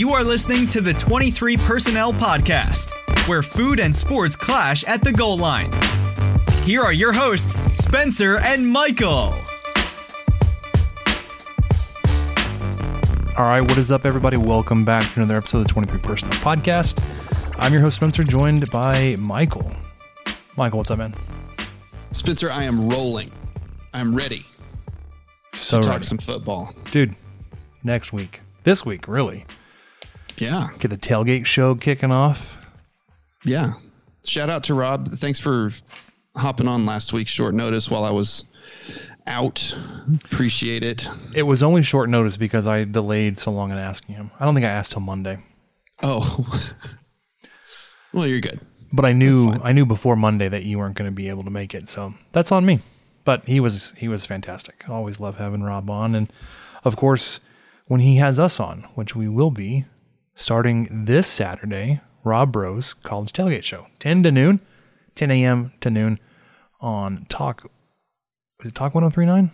You are listening to the 23 Personnel Podcast, where food and sports clash at the goal line. Here are your hosts, Spencer and Michael. All right, what is up, everybody? Welcome back to another episode of the 23 Personnel Podcast. I'm your host, Spencer, joined by Michael. Michael, what's up, man? Spencer, I am rolling. I'm ready So to talk some football. Dude, next week, this week, really, Yeah. get the tailgate show kicking off. Yeah. Shout out to Rob. Thanks for hopping on last week's short notice while I was out. Appreciate it. It was only short notice because I delayed so long in asking him. I don't think I asked till Monday, Oh. well, you're good. but I knew I knew before Monday that you weren't going to be able to make it, so that's on me. But he was he was fantastic. Always love having Rob on, and of course, when he has us on, which we will be starting this Saturday, Rob Bros College Tailgate Show, ten to noon, ten a.m. to noon on Talk. Was it Talk one hundred three nine?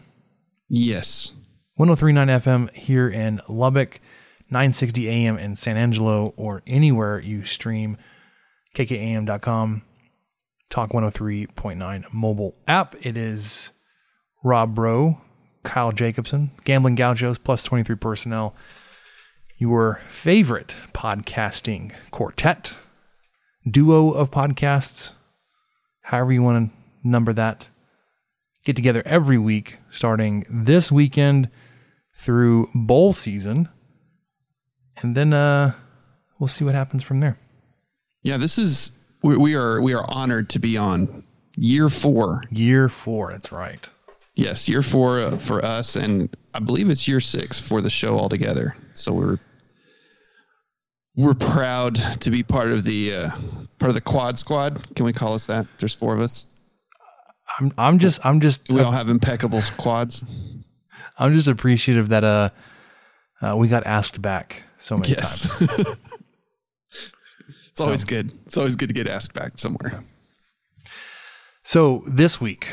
Yes. 1039 FM here in Lubbock, 960 AM in San Angelo, or anywhere you stream kkam.com, talk 103.9 mobile app. It is Rob Bro, Kyle Jacobson, Gambling Gauchos, plus 23 personnel, your favorite podcasting quartet, duo of podcasts, however you want to number that get together every week starting this weekend through bowl season and then uh we'll see what happens from there Yeah, this is we, we are we are honored to be on year 4. year four that's right Yes, year 4 uh, for us and I believe it's year 6 for the show altogether. So we're we're proud to be part of the uh, part of the quad squad. Can we call us that? There's four of us. i'm i'm just i'm just We all have impeccable quads. i'm just appreciative that uh, uh we got asked back so many Yes. times it's always good. It's always good to get asked back somewhere. So this week,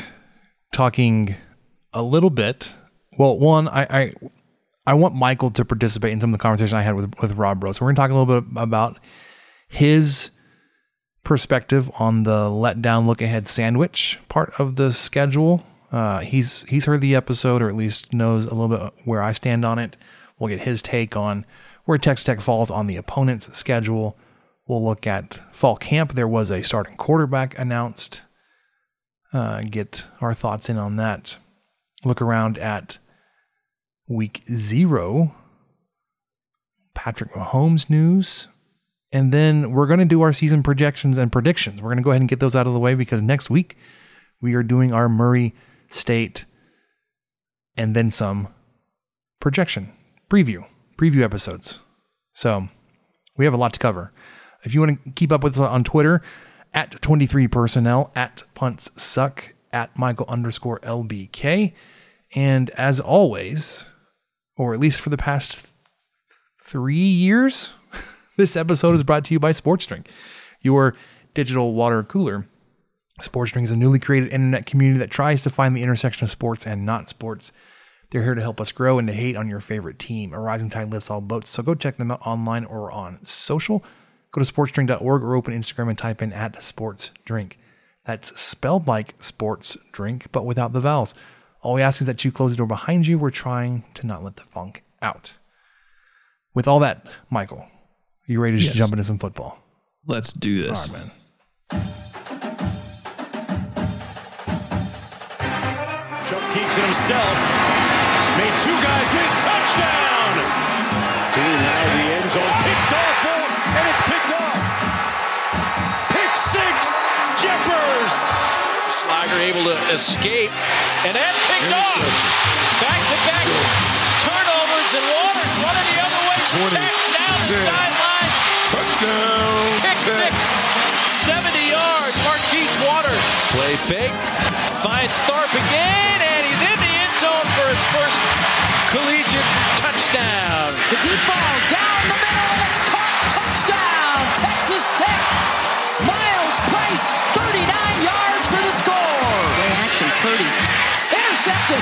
talking a little bit. Well, one, I I, I want Michael to participate in some of the conversation I had with with Rob Rose. So we're going to talk a little bit about his perspective on the letdown look ahead sandwich part of the schedule. Uh, he's he's heard the episode, or at least knows a little bit where I stand on it. We'll get his take on where Texas Tech falls on the opponent's schedule. We'll look at fall camp. There was a starting quarterback announced uh, get our thoughts in on that. Look around at week zero, Patrick Mahomes news. And then we're going to do our season projections and predictions. We're going to go ahead and get those out of the way because next week we are doing our Murray State and then some projection preview, preview episodes. So we have a lot to cover. If you want to keep up with us on Twitter, at 23 personnel, at punts suck, at Michael underscore LBK. And as always, or at least for the past three years, this episode is brought to you by Sports Drink, your digital water cooler. Sports Drink is a newly created internet community that tries to find the intersection of sports and not sports. They're here to help us grow and to hate on your favorite team. A rising tide lifts all boats, so go check them out online or on social. Go to sportsdrink.org or open Instagram and type in at sports drink. That's spelled like sports drink, but without the vowels. All we ask is that you close the door behind you. We're trying to not let the funk out. With all that, Michael, are you ready to Yes. jump into some football? Let's do this. All right, man. Show keeps it himself. Made two guys miss. Touchdown! To now the end zone. Picked off. And it's picked off. Pick six. Jeffers. Lager able to escape. And that picked off. Back to back turnovers, and Waters running the other way. 20, down 10, sideline. Touchdown. Pick 10. six. 70 yards. Marquise Waters. Play fake. Finds Tharp again, and he's in the end zone for his first collegiate touchdown. The deep ball down the middle, and it's caught. Touchdown, Texas Tech. Myles Price, 39 yards score. Great action, Purdy. Intercepted.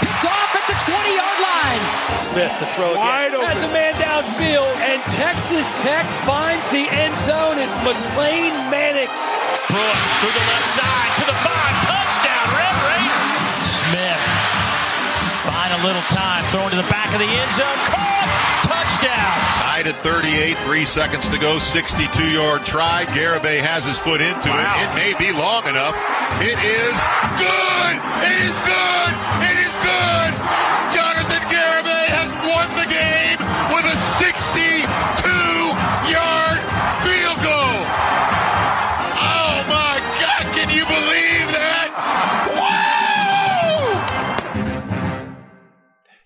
Picked off at the 20-yard line. Smith to throw Wide again. open. Has a man downfield, and Texas Tech finds the end zone. It's McLane Mannix. Brooks through the left side to the five. Touchdown, Red Raiders. Smith buying a little time, throwing to the back of the end zone. Caught. Touchdown. Tied at 38, three seconds to go, 62-yard try. Garibay has his foot into Wow. it. It may be long enough. It is good. It is good. It is good. Jonathan Garibay has won the game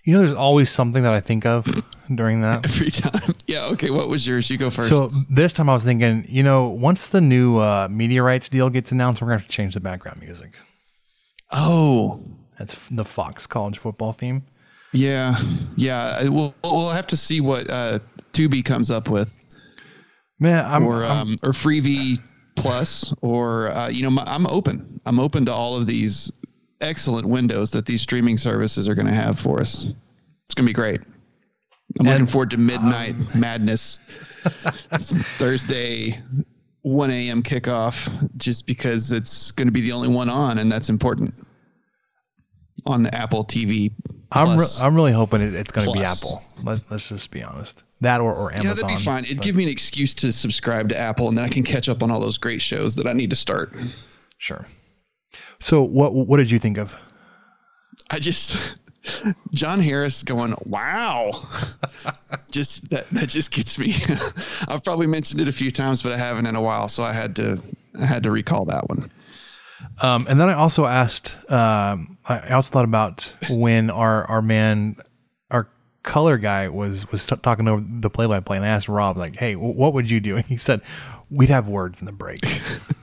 You know, there's always something that I think of during that. Every time. Yeah. Okay. What was yours? You go first. So this time I was thinking, you know, once the new uh, media rights deal gets announced, we're gonna have to change the background music. oh, That's the Fox college football theme. yeah, yeah. We'll we'll have to see what uh, Tubi comes up with, Man, I'm, or I'm- um, or Freevee Plus, or uh, you know, my, I'm open. I'm open to all of these excellent windows that these streaming services are going to have for us. It's going to be great. I'm looking forward to Midnight um, Madness Thursday, 1 a.m. kickoff, just because it's going to be the only one on, and that's important on the Apple TV. I'm, re- I'm really hoping it, it's going to be Apple. Let, let's just be honest. That or, or Amazon. yeah, that'd be fine. It'd but- give me an excuse to subscribe to Apple, and then I can catch up on all those great shows that I need to start. Sure. So what what did you think of? I just John Harris going, wow. just that that just gets me. I've probably mentioned it a few times, but I haven't in a while, so I had to I had to recall that one. Um, and then I also asked. Um, I also thought about when our our man, our color guy was was t- talking over the play by play, and I asked Rob like, "Hey, what would you do?" And he said, "We'd have words in the break."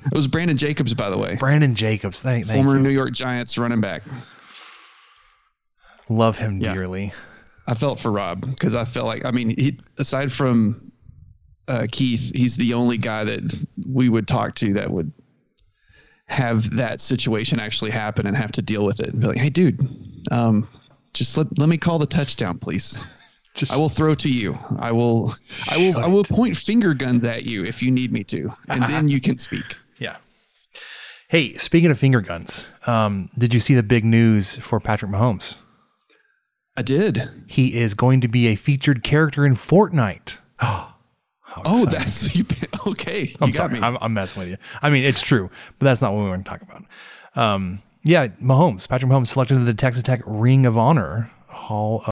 It was Brandon Jacobs, by the way, Brandon Jacobs, thank, thank former you. New York Giants running back. Love him Yeah. dearly. I felt for Rob because I felt like I mean, he aside from uh, Keith, he's the only guy that we would talk to that would have that situation actually happen and have to deal with it and be like, "Hey, dude, um, just let let me call the touchdown, please. Just I will throw to you. I will I will I will point finger guns at you if you need me to, and then you can speak." yeah. Hey, speaking of finger guns, um, did you see the big news for Patrick Mahomes? I did. He is going to be a featured character in Fortnite. Oh, exciting. that's you, okay. You I'm got sorry. me. I'm, I'm messing with you. I mean, it's true, but that's not what we want to talk about. Um, yeah, Mahomes, Patrick Mahomes selected to the Texas Tech Ring of Honor Hall of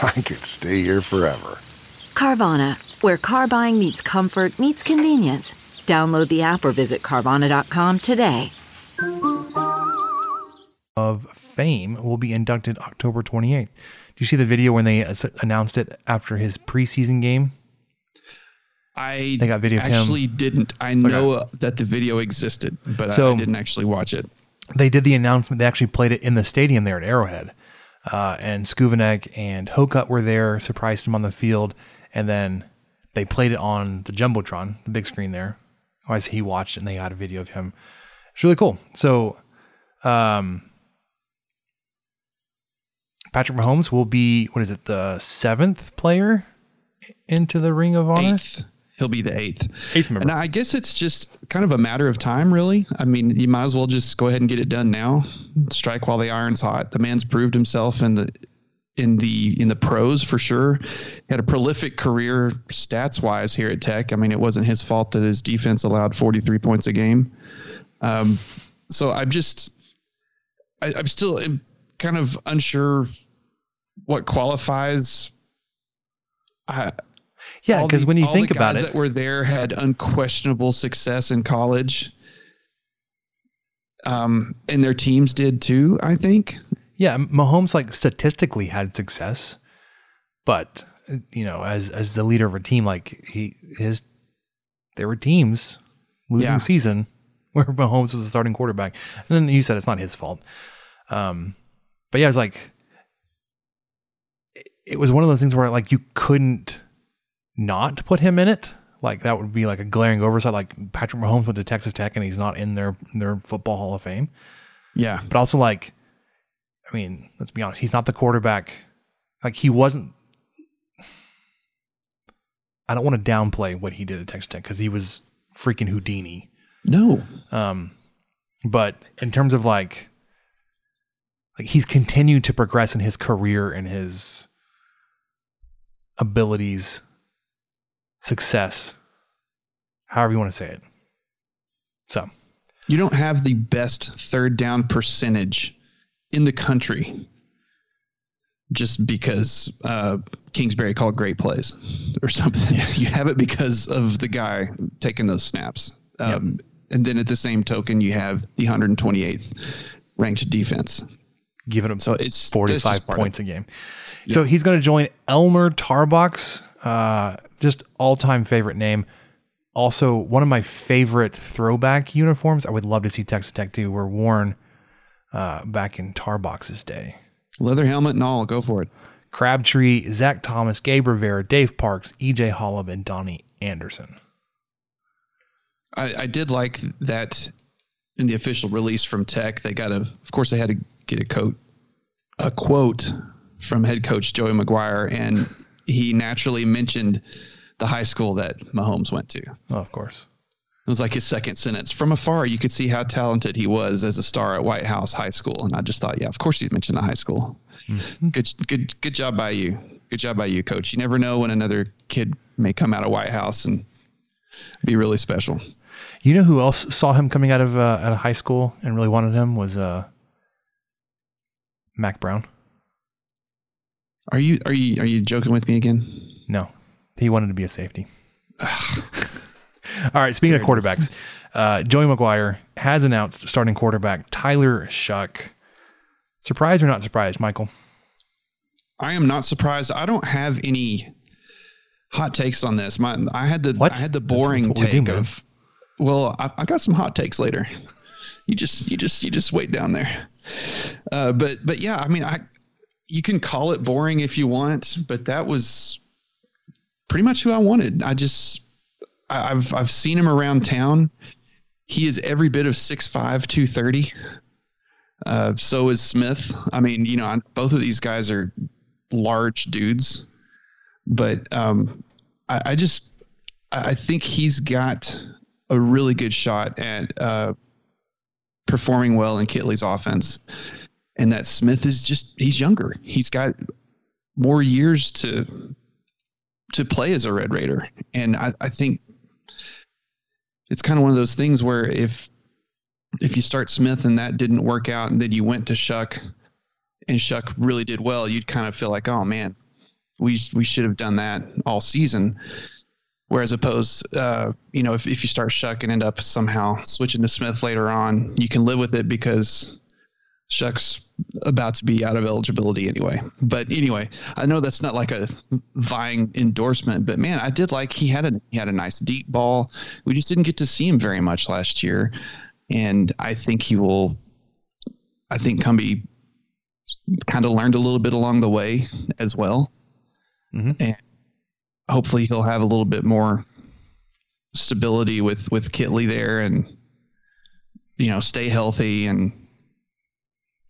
I could stay here forever. Carvana, where car buying meets comfort, meets convenience. Download the app or visit Carvana.com today. of Fame will be inducted October 28th. Do you see the video when they uh, announced it after his preseason game? I They got video of him. actually didn't. I know that the video existed, but So- I didn't actually watch it. They did the announcement. They actually played it in the stadium there at Arrowhead. Uh, and Schovanec and Hocutt were there, surprised him on the field. And then they played it on the Jumbotron, the big screen there. As he watched and they got a video of him. It's really cool. So, um, Patrick Mahomes will be what is it the seventh player into the Ring of Honor? Eighth. He'll be the eighth. Eighth member. And I guess it's just kind of a matter of time, really. I mean, you might as well just go ahead and get it done now. Strike while the iron's hot. The man's proved himself in the in the in the pros for sure. He had a prolific career stats wise here at Tech. I mean, it wasn't his fault that his defense allowed 43 points a game. Um, so I'm just I, I'm still kind of unsure what qualifies. I, yeah, because when you all think the about guys it, that were there had unquestionable success in college. Um, and their teams did too. I think. Yeah, Mahomes like statistically had success, but you know, as as the leader of a team, like he his there were teams losing Yeah. season where Mahomes was the starting quarterback, and then you said it's not his fault. Um, but yeah, it's like it, it was one of those things where like you couldn't not put him in it. Like that would be like a glaring oversight. Like Patrick Mahomes went to Texas Tech and he's not in their their football Hall of Fame. Yeah. But also like, I mean, let's be honest, he's not the quarterback. Like he wasn't. I don't want to downplay what he did at Texas Tech because he was freaking Houdini. No. Um, but in terms of like, like he's continued to progress in his career and his abilities, success, however you want to say it. So You don't have the best third down percentage in the country just because uh, Kingsbury called great plays or something. you have it because of the guy taking those snaps. Um, And then at the same token, you have the 128th ranked defense. giving him So it's 45 just part of points a game. So he's going to join Elmer Tarbox, uh, just all time favorite name. Also, one of my favorite throwback uniforms. I would love to see Texas Tech do were worn uh, back in Tarbox's day. Leather helmet and all. Go for it. Crabtree, Zach Thomas, Gabe Rivera, Dave Parks, EJ Holub, and Donny Anderson. I, I did like that in the official release from Tech. They got a, of course, they had to get a quote, a quote from head coach Joey McGuire, and he naturally mentioned the high school that Mahomes went to. Oh, of course. It was like his second sentence. From afar, you could see how talented he was as a star at White House High School, and I just thought, yeah, of course he's mentioned the high school. Good, good, good job by you. Good job by you, coach. You never know when another kid may come out of White House and be really special. You know who else saw him coming out of uh, out of high school and really wanted him was uh, Mack Brown. Are you are you are you joking with me again? No, he wanted to be a safety. All right. Speaking of quarterbacks, uh, Joey McGuire has announced starting quarterback Tyler Shough. Surprised or not surprised, Michael? I am not surprised. I don't have any hot takes on this. My I had the What? I had the boring that's what we take do, of. Well, I, I got some hot takes later. You just you just you just wait down there. Uh, but but yeah, I mean I you can call it boring if you want, but that was pretty much who I wanted. I just I, I've I've seen him around town. He is every bit of 6'5", 230. Uh, so is Smith. I mean, you know, I- both of these guys are large dudes, but um, I, I just I think he's got a really good shot at uh, performing well in Kittley's offense, and that Smith is just he's younger. He's got more years to to play as a Red Raider, and I, I think it's kind of one of those things where if if you start Smith and that didn't work out, and then you went to Shough, and Shough really did well, you'd kind of feel like, oh man, we we should have done that all season. Whereas opposed, uh, you know, if, if you start Shough and end up somehow switching to Smith later on, you can live with it because Shough's about to be out of eligibility anyway. But anyway, I know that's not like a vying endorsement, but man, I did like he had a he had a nice deep ball. We just didn't get to see him very much last year, and I think he will. I think Cumbie kind of learned a little bit along the way as well, Mhm. and hopefully he'll have a little bit more stability with with Kittley there, and you know stay healthy and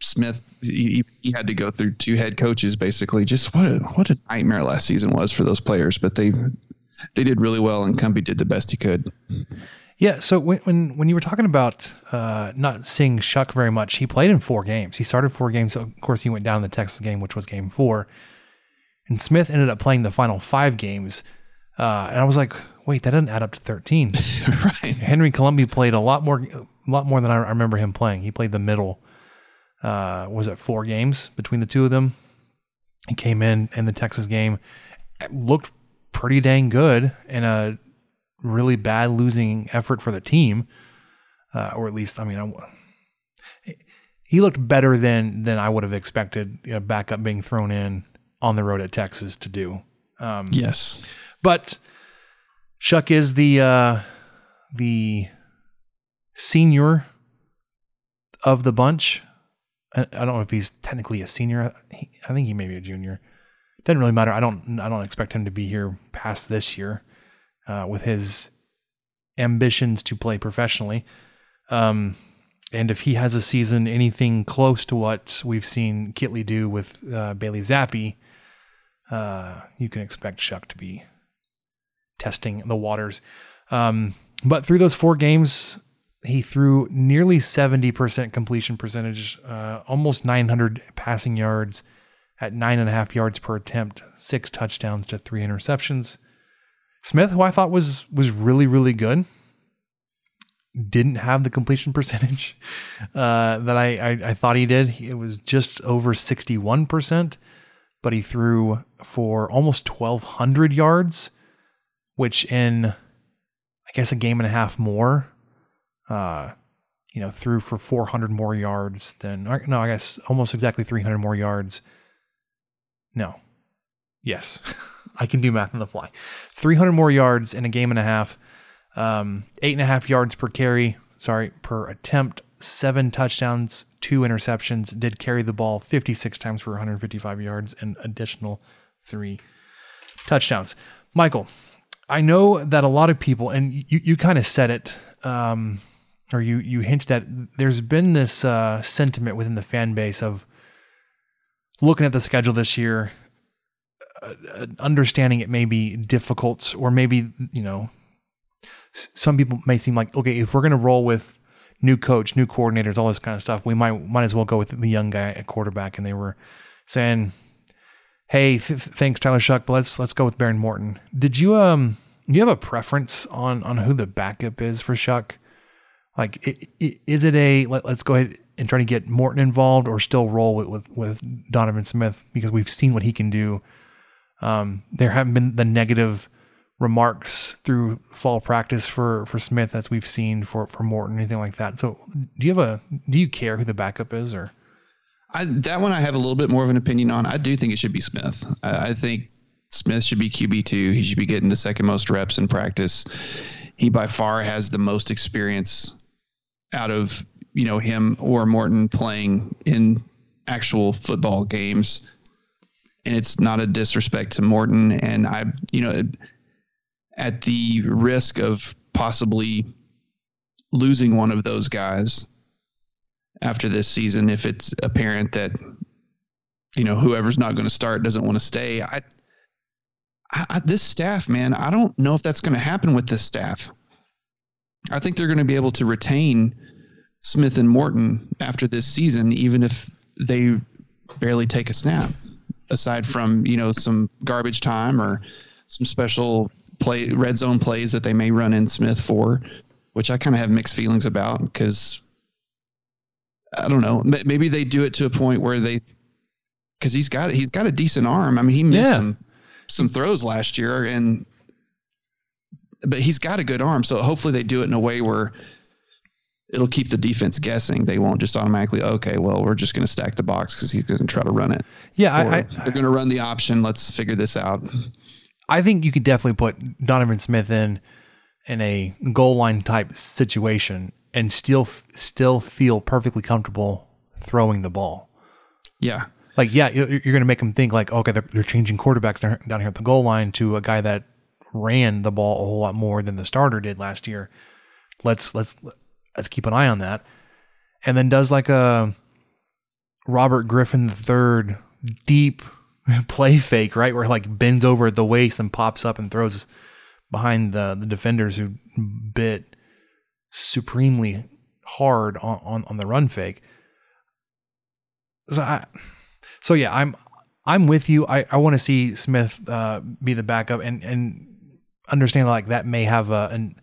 Smith he, he had to go through two head coaches basically. Just what a, what a nightmare last season was for those players, but they they did really well, and Cumbie did the best he could. Yeah. So when when, when you were talking about uh, not seeing Shough very much, he played in four games. He started four games. So of course, he went down in the Texas game, which was game four. And Smith ended up playing the final five games. Uh, and I was like, wait, that doesn't add up to 13. right. Henry Colombi played a lot more, a lot more than I remember him playing. He played the middle. Uh, was it four games between the two of them? He came in in the Texas game, looked pretty dang good in a really bad losing effort for the team, uh, or at least, I mean, I, he looked better than than I would have expected. You know, backup being thrown in on the road at Texas to do. Um, yes, but Shough is the uh, the senior of the bunch. I, don't know if he's technically a senior. I think he may be a junior. Doesn't really matter. I don't. I don't expect him to be here past this year, uh, with his ambitions to play professionally. Um, and if he has a season anything close to what we've seen Kittley do with uh, Bailey Zappe, uh, you can expect Shough to be testing the waters. Um, but through those four games, he threw nearly 70% completion percentage, uh, almost 900 passing yards at nine and a half yards per attempt, six touchdowns to three interceptions. Smith, who I thought was was really really good, didn't have the completion percentage uh, that I, I, I thought he did. It was just over 61%, but he threw for almost 1,200 yards, which in, I guess, a game and a half more, uh, you know, threw for 400 more yards than, no, I guess almost exactly 300 more yards. No. Yes. I can do math on the fly. 300 more yards in a game and a half um, eight and a half yards per carry, sorry, per attempt, seven touchdowns, two interceptions, did carry the ball 56 times for 155 yards and additional three touchdowns. Michael, I know that a lot of people, and you, you kind of said it, um, or you, you hinted at, there's been this uh, sentiment within the fan base of looking at the schedule this year, uh, understanding it may be difficult, or maybe, you know, some people may seem like okay, if we're going to roll with new coach, new coordinators, all this kind of stuff, we might might as well go with the young guy at quarterback. And they were saying, "Hey, th- thanks Tyler Shough, but let's let's go with Behren Morton." Did you um you have a preference on on who the backup is for Shough? Like, is it a let, us go ahead and try to get Morton involved, or still roll with with, with Donovan Smith because we've seen what he can do. Um, there haven't been the negative remarks through fall practice for for Smith as we've seen for for Morton, anything like that. So, do you have a do you care who the backup is or? I, that one I have a little bit more of an opinion on. I do think it should be Smith. I, I think Smith should be QB two. He should be getting the second most reps in practice. He by far has the most experience out of you know him or Morton playing in actual football games. And it's not a disrespect to Morton. And I, you know, at the risk of possibly losing one of those guys after this season if it's apparent that you know whoever's not going to start doesn't want to stay I, I, this staff man i don't know if that's going to happen with this staff i think they're going to be able to retain smith and morton after this season even if they barely take a snap aside from you know some garbage time or some special play red zone plays that they may run in Smith for, which I kind of have mixed feelings about because I don't know. Maybe they do it to a point where they, because he's got he's got a decent arm. I mean, he missed yeah. some some throws last year, and but he's got a good arm. So hopefully they do it in a way where it'll keep the defense guessing. They won't just automatically, okay, well, we're just going to stack the box because he's going to try to run it. Yeah, I, I, they're going to run the option. Let's figure this out. I think you could definitely put Donovan Smith in in a goal line type situation and still still feel perfectly comfortable throwing the ball. Yeah. Like yeah, you're, you're going to make them think like okay, they're, they're changing quarterbacks down here at the goal line to a guy that ran the ball a whole lot more than the starter did last year. Let's let's let's keep an eye on that. And then does like a Robert Griffin III deep play fake, right? Where he like bends over at the waist and pops up and throws behind the, the defenders who bit supremely hard on, on, on the run fake. So I, so yeah, I'm I'm with you. I, I want to see Smith uh, be the backup and and understand like that may have a an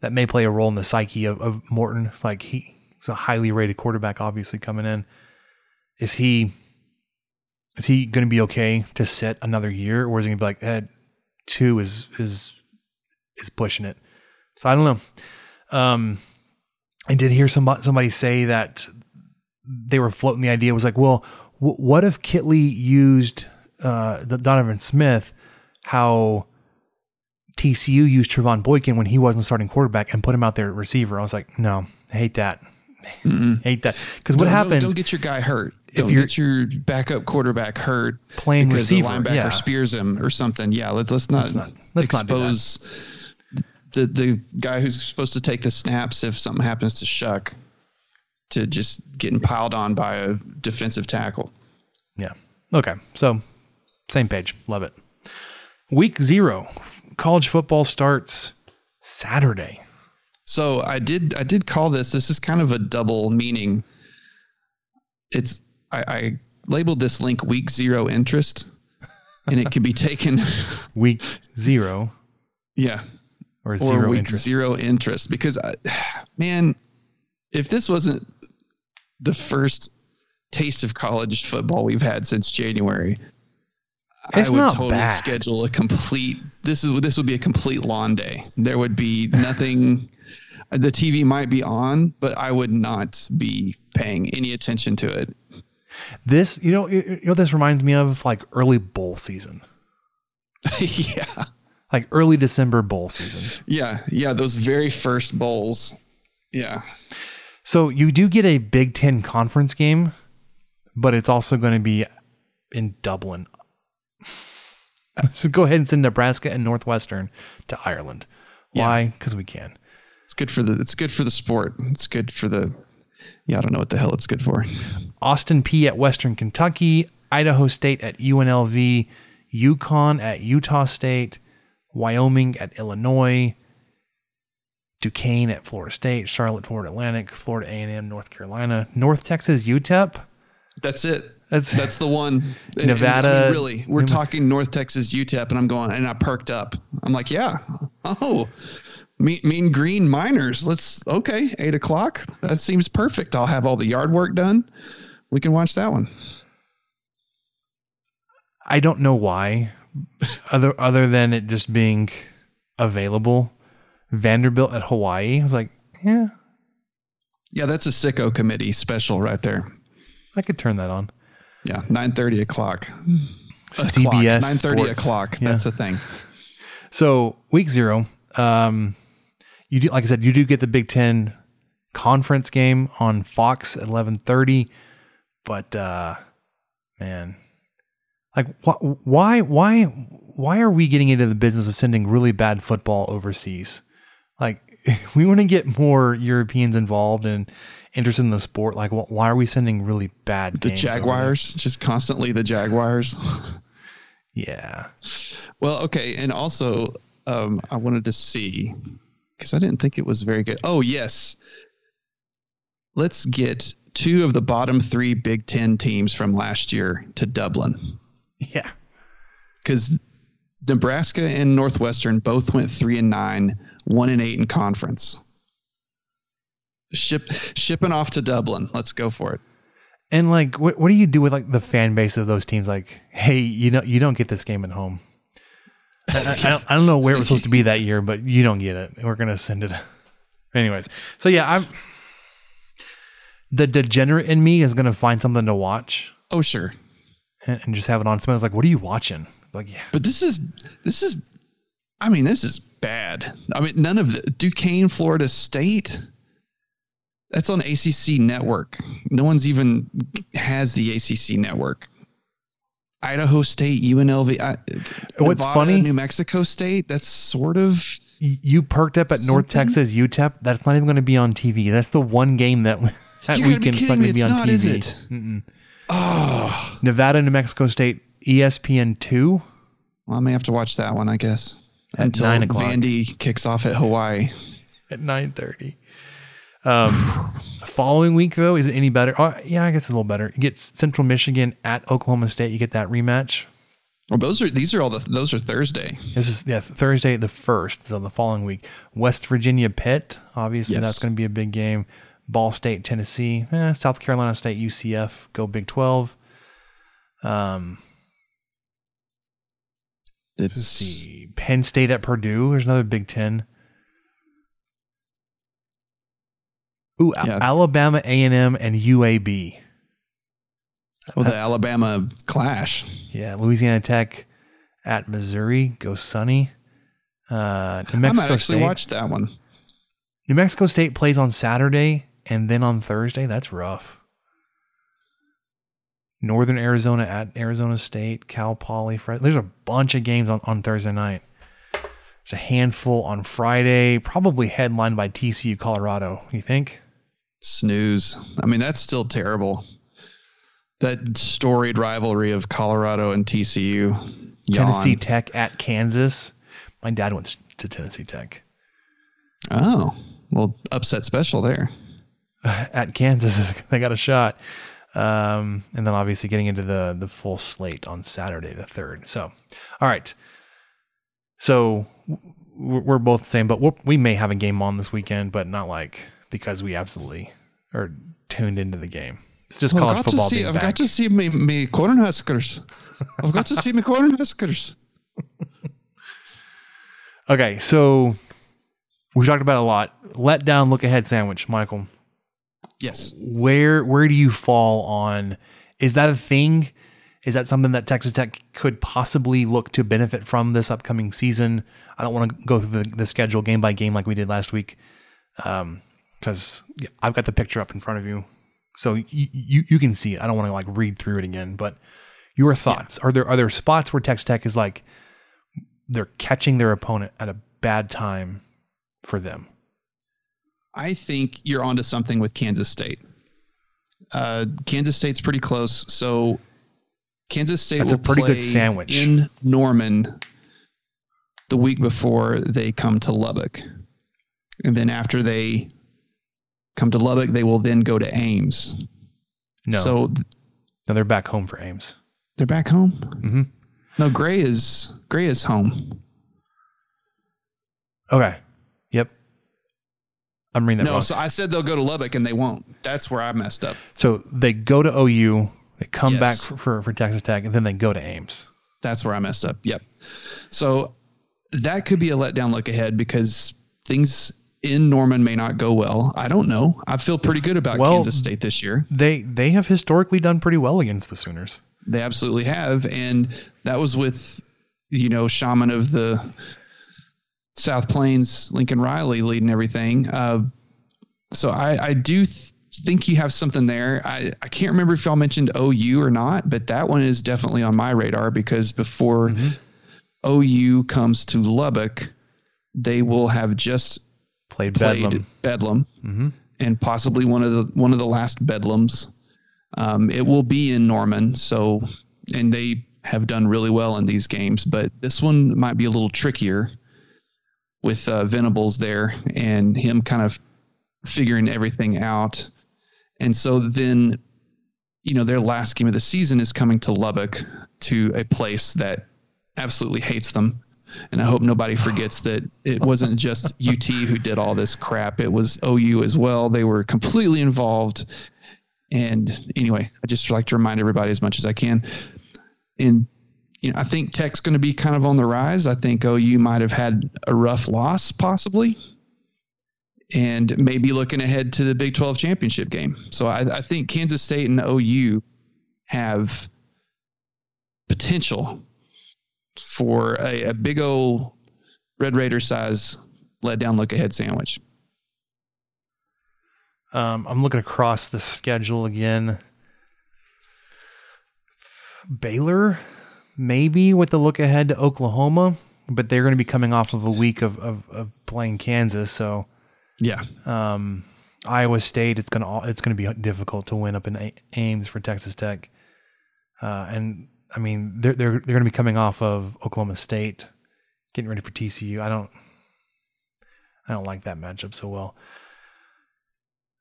that may play a role in the psyche of, of Morton. It's like he, he's a highly rated quarterback, obviously coming in. Is he is he going to be okay to sit another year, or is he going to be like, eh, two is is is pushing it? So I don't know. Um, I did hear somebody somebody say that they were floating the idea was like, well, w- what if Kittley used uh, the Donovan Smith? How TCU used Trevone Boykin when he wasn't starting quarterback and put him out there at receiver. I was like, no, I hate that. hate that. Because what happens? Don't, get your guy hurt. if don't you're- get your backup quarterback hurt Playing because receiver, the linebacker yeah. spears him or something. Yeah, let's let's not Let's not- let's not expose the the guy who's supposed to take the snaps if something happens to Shough to just getting piled on by a defensive tackle. Yeah. Okay. So same page. Love it. Week zero, college football starts Saturday. So I did I did call this. This is kind of a double meaning. It's I, I labeled this link week zero interest, and it can be taken Week zero yeah or or zero week interest. zero interest because I, man, if this wasn't the first taste of college football we've had since January, It's I would totally bad. schedule a complete. This is this would be a complete lawn day. There would be nothing. the TV might be on, but I would not be paying any attention to it. This, you know, you you know, this reminds me of like early bowl season, yeah, like early December bowl season. yeah, yeah. Those very first bowls. Yeah, So you do get a Big Ten conference game, but it's also going to be in Dublin. so go ahead and send Nebraska and Northwestern to Ireland. Why? Because we can. it's good for the. It's good for the sport. It's good for the. Yeah, I don't know what the hell it's good for. Austin Peay at Western Kentucky, Idaho State at UNLV, UConn at Utah State, Wyoming at Illinois, Duquesne at Florida State, Charlotte, Florida Atlantic, Florida A&M, North Carolina, North Texas, UTEP. That's it. That's That's the one. And- and, Nevada- I mean, really, we're Nev- talking North Texas UTEP, and I'm going, and I perked up. I'm like, yeah. Oh, mean, mean green miners. Let's okay. Eight o'clock. That seems perfect. I'll have all the yard work done. We can watch that one. I don't know why, other other than it just being available. Vanderbilt at Hawaii. I was like, yeah, Yeah, that's a sicko committee special right there. I could turn that on. Yeah, nine thirty o'clock. CBS Nine thirty o'clock. Yeah. That's a thing. So week zero, um, you do like I said, you do get the Big Ten conference game on Fox at eleven thirty, but uh, man, like wh- why why why are we getting into the business of sending really bad football overseas? Like we want to get more Europeans involved and interested in the sport. Like wh- why are we sending really bad The? Jaguars, just constantly the Jaguars. Yeah. Well, okay, and also um, I wanted to see because I didn't think it was very good. Oh yes, let's get two of the bottom three Big Ten teams from last year to Dublin Yeah. because Nebraska and Northwestern both went three and nine, one and eight in conference. Ship shipping off to Dublin. Let's go for it. And like, what what do you do with like the fan base of those teams? Like, hey, you know, you don't get this game at home. I, I, don't, I don't know where it was supposed to be that year, but you don't get it. We're gonna send it. Anyways, so yeah, I'm the degenerate in me is gonna find something to watch Oh sure, and, and just have it on. Someone's like, "What are you watching?" Like, yeah, But this is this is I mean, this is bad. I mean, none of the Duquesne, Florida State. That's on ACC network. No one's even has the ACC network. Idaho State, UNLV. I, What's Nevada, funny- New Mexico State. That's sort of you perked up at North Texas UTEP. That's not even going to be on TV. That's the one game that that You gotta be weekend's not going to be on not, TV. is it? Mm-mm. Oh, Nevada, New Mexico State, ESPN two. well, I may have to watch that one, I guess, At until 9 o'clock. Vandy kicks off at Hawaii. at 9.30 um following week though is it any better? Oh, yeah i guess it's a little better. You get central michigan at oklahoma state. You get that rematch. Well, those are these are all the those are Thursday. this is yeah thursday the first so the following week. West virginia pitt obviously Yes. that's going to be a big game. Ball state tennessee eh, south carolina state ucf go big 12 um let's see. Penn state at purdue there's another big 10 Ooh, Yeah. Alabama A&M and UAB. well, the Alabama clash. Yeah, Louisiana Tech at Missouri. Go Sonny. Uh, New I might Mexico actually State. watch that one. New Mexico State plays on Saturday and then on Thursday. That's rough. Northern Arizona at Arizona State, Cal Poly. There's a bunch of games on, on Thursday night. There's a handful on Friday, probably headlined by TCU Colorado. You think? Snooze. I mean, that's still terrible. That storied rivalry of Colorado and TCU. Yawn. Tennessee Tech at Kansas. My dad went to Tennessee Tech. Oh, well, upset special there. at Kansas, they got a shot. Um, and then obviously getting into the the full slate on Saturday the third. So, all right. So we're both the same, but we may have a game on this weekend, but not like because we absolutely are tuned into the game. It's just Well, college I've football see, I've back. got to see me, me Cornhuskers. I've got to see me Cornhuskers. Okay, so we talked about a lot. Let down, look ahead sandwich, Michael. Yes. Where where do you fall on? Is that a thing? Is that something that Texas Tech could possibly look to benefit from this upcoming season? I don't want to go through the, the schedule game by game like we did last week, um, because I've got the picture up in front of you, so you you, you can see it. I don't want to like read through it again, but your thoughts are there are there spots where Texas Tech is like they're catching their opponent at a bad time for them? I think you're onto something with Kansas State. Uh, Kansas State's pretty close, so Kansas State That's a will pretty good sandwich. in Norman the week before they come to Lubbock, and then after they come to Lubbock, they will then go to Ames. No, So th- no, they're back home for Ames. they're back home. Mhm. No, Gray is Gray is home. Okay. Yep. I'm reading that No, wrong. so I said they'll go to Lubbock and they won't. That's where I messed up. So they go to OU, they come Yes. back for, for, for Texas Tech, and then they go to Ames. That's where I messed up. Yep. So that could be a letdown look ahead because things in Norman may not go well. I don't know. I feel pretty good about Well- Kansas State this year. They they have historically done pretty well against the Sooners. They absolutely have. And that was with, you know, Shaman of the South Plains, Lincoln Riley leading everything. Uh, so I, I do th- think you have something there. I, I can't remember if y'all mentioned OU or not, but that one is definitely on my radar because before OU comes to Lubbock, they will have just Played played Bedlam. Bedlam, Mm-hmm. and possibly one of the one of the last Bedlams. Um, it will be in Norman, so and they have done really well in these games, but this one might be a little trickier with uh, Venables there and him kind of figuring everything out. And so then, you know, their last game of the season is coming to Lubbock to a place that absolutely hates them. And I hope nobody forgets that it wasn't just UT who did all this crap. It was OU as well. They were completely involved. And anyway, I just like to remind everybody as much as I can. And you know, I think Tech's going to be kind of on the rise. I think OU might have had a rough loss, possibly, and maybe looking ahead to the Big 12 championship game. So I, I think Kansas State and OU have potential for a, a big old Red Raider size let down look ahead sandwich. Um, I'm looking across the schedule again. Baylor, maybe with the look ahead to Oklahoma, but they're going to be coming off of a week of, of, of playing Kansas. So, Yeah. um, Iowa State, it's going to it's going to be difficult to win up in Ames for Texas Tech. Uh, and I mean, they're they're they're going to be coming off of Oklahoma State, getting ready for TCU. I don't, I don't like that matchup so well.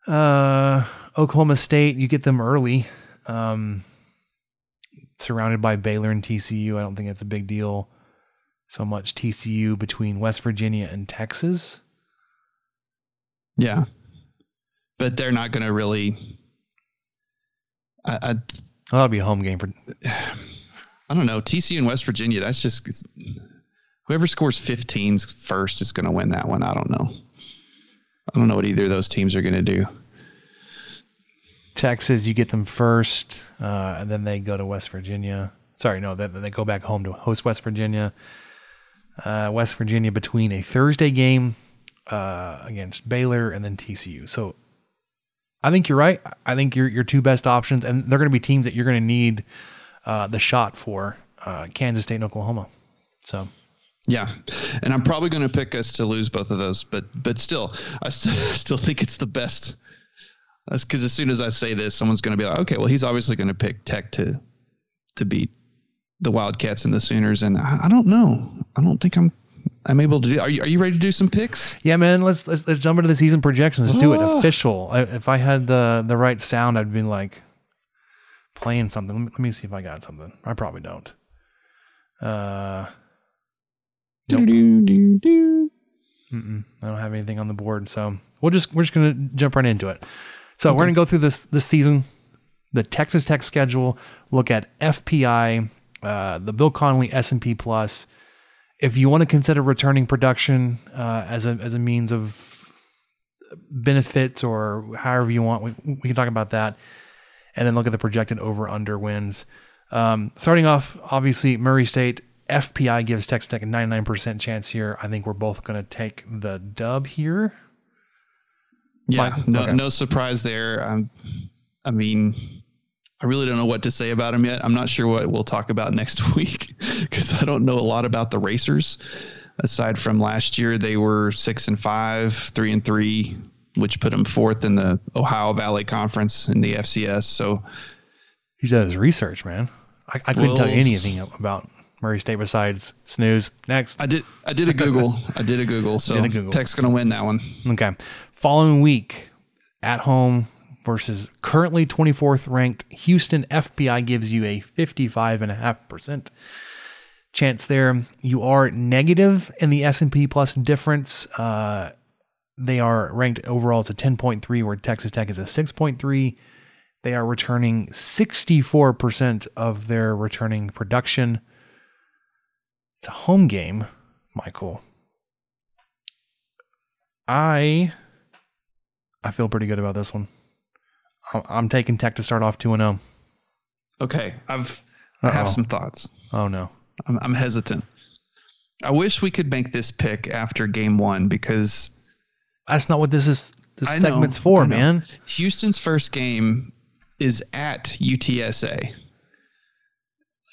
Uh, Oklahoma State, you get them early, um, surrounded by Baylor and TCU. I don't think it's a big deal so much. TCU between West Virginia and Texas. Yeah, but they're not going to really. I, I Well, that'll be a home game for. I don't know TCU and West Virginia. That's just whoever scores 15s first is going to win that one. I don't know. I don't know what either of those teams are going to do. Texas, you get them first, uh, and then they go to West Virginia. Sorry, no, they, they go back home to host West Virginia. Uh, West Virginia between a Thursday game uh, against Baylor and then TCU. So I think you're right. I think your your two best options, and they're going to be teams that you're going to need uh, the shot for uh, Kansas State and Oklahoma. So Yeah, and I'm probably going to pick us to lose both of those, but but still, I st- still think it's the best. That's because as soon as I say this, someone's going to be like, okay, well, he's obviously going to pick Tech to to beat the Wildcats and the Sooners, and I, I don't know. I don't think I'm I'm able to do. Are you Are you ready to do some picks? yeah, man, let's let's, let's jump into the season projections. Let's do it Ah. official. I, if I had the the right sound, I'd be like playing something. Let me, let me see if I got something. I probably don't. Uh, nope. Mm-mm, I don't have anything on the board, so we'll just we're just gonna jump right into it. So we're gonna go through this this season, the Texas Tech schedule, look at FPI, uh, the Bill Connelly S and P Plus. If you want to consider returning production uh, as a as a means of benefits or however you want, we, we can talk about that, and then look at the projected over under wins. Um, starting off, obviously Murray State FPI gives Texas Tech a 99% chance here. I think we're both going to take the dub here. Yeah, Mike? no Okay. no surprise there. Um, I mean, I really don't know what to say about him yet. I'm not sure what we'll talk about next week because I don't know a lot about the racers. Aside from last year, they were six and five, three and three, which put them fourth in the Ohio Valley Conference in the FCS. So He's done his research, man. I, I couldn't tell you anything about Murray State besides snooze. Next. I did I did a Google. I did a Google. So Did a Google. Tech's gonna win that one. Okay. Following week, at home versus currently 24th ranked Houston FPI gives you a 55.5% chance there. You are negative in the S&P plus difference. Uh, they are ranked overall as a 10.3 where Texas Tech is a 6.3. They are returning 64% of their returning production. It's a home game, Michael. I I feel pretty good about this one. I'm, taking Tech to start off 2 0. Okay. I've I have some thoughts. Oh no. I'm, I'm hesitant. I wish we could make this pick after game one because That's not what this is this I know, segment's for, man. Houston's first game is at UTSA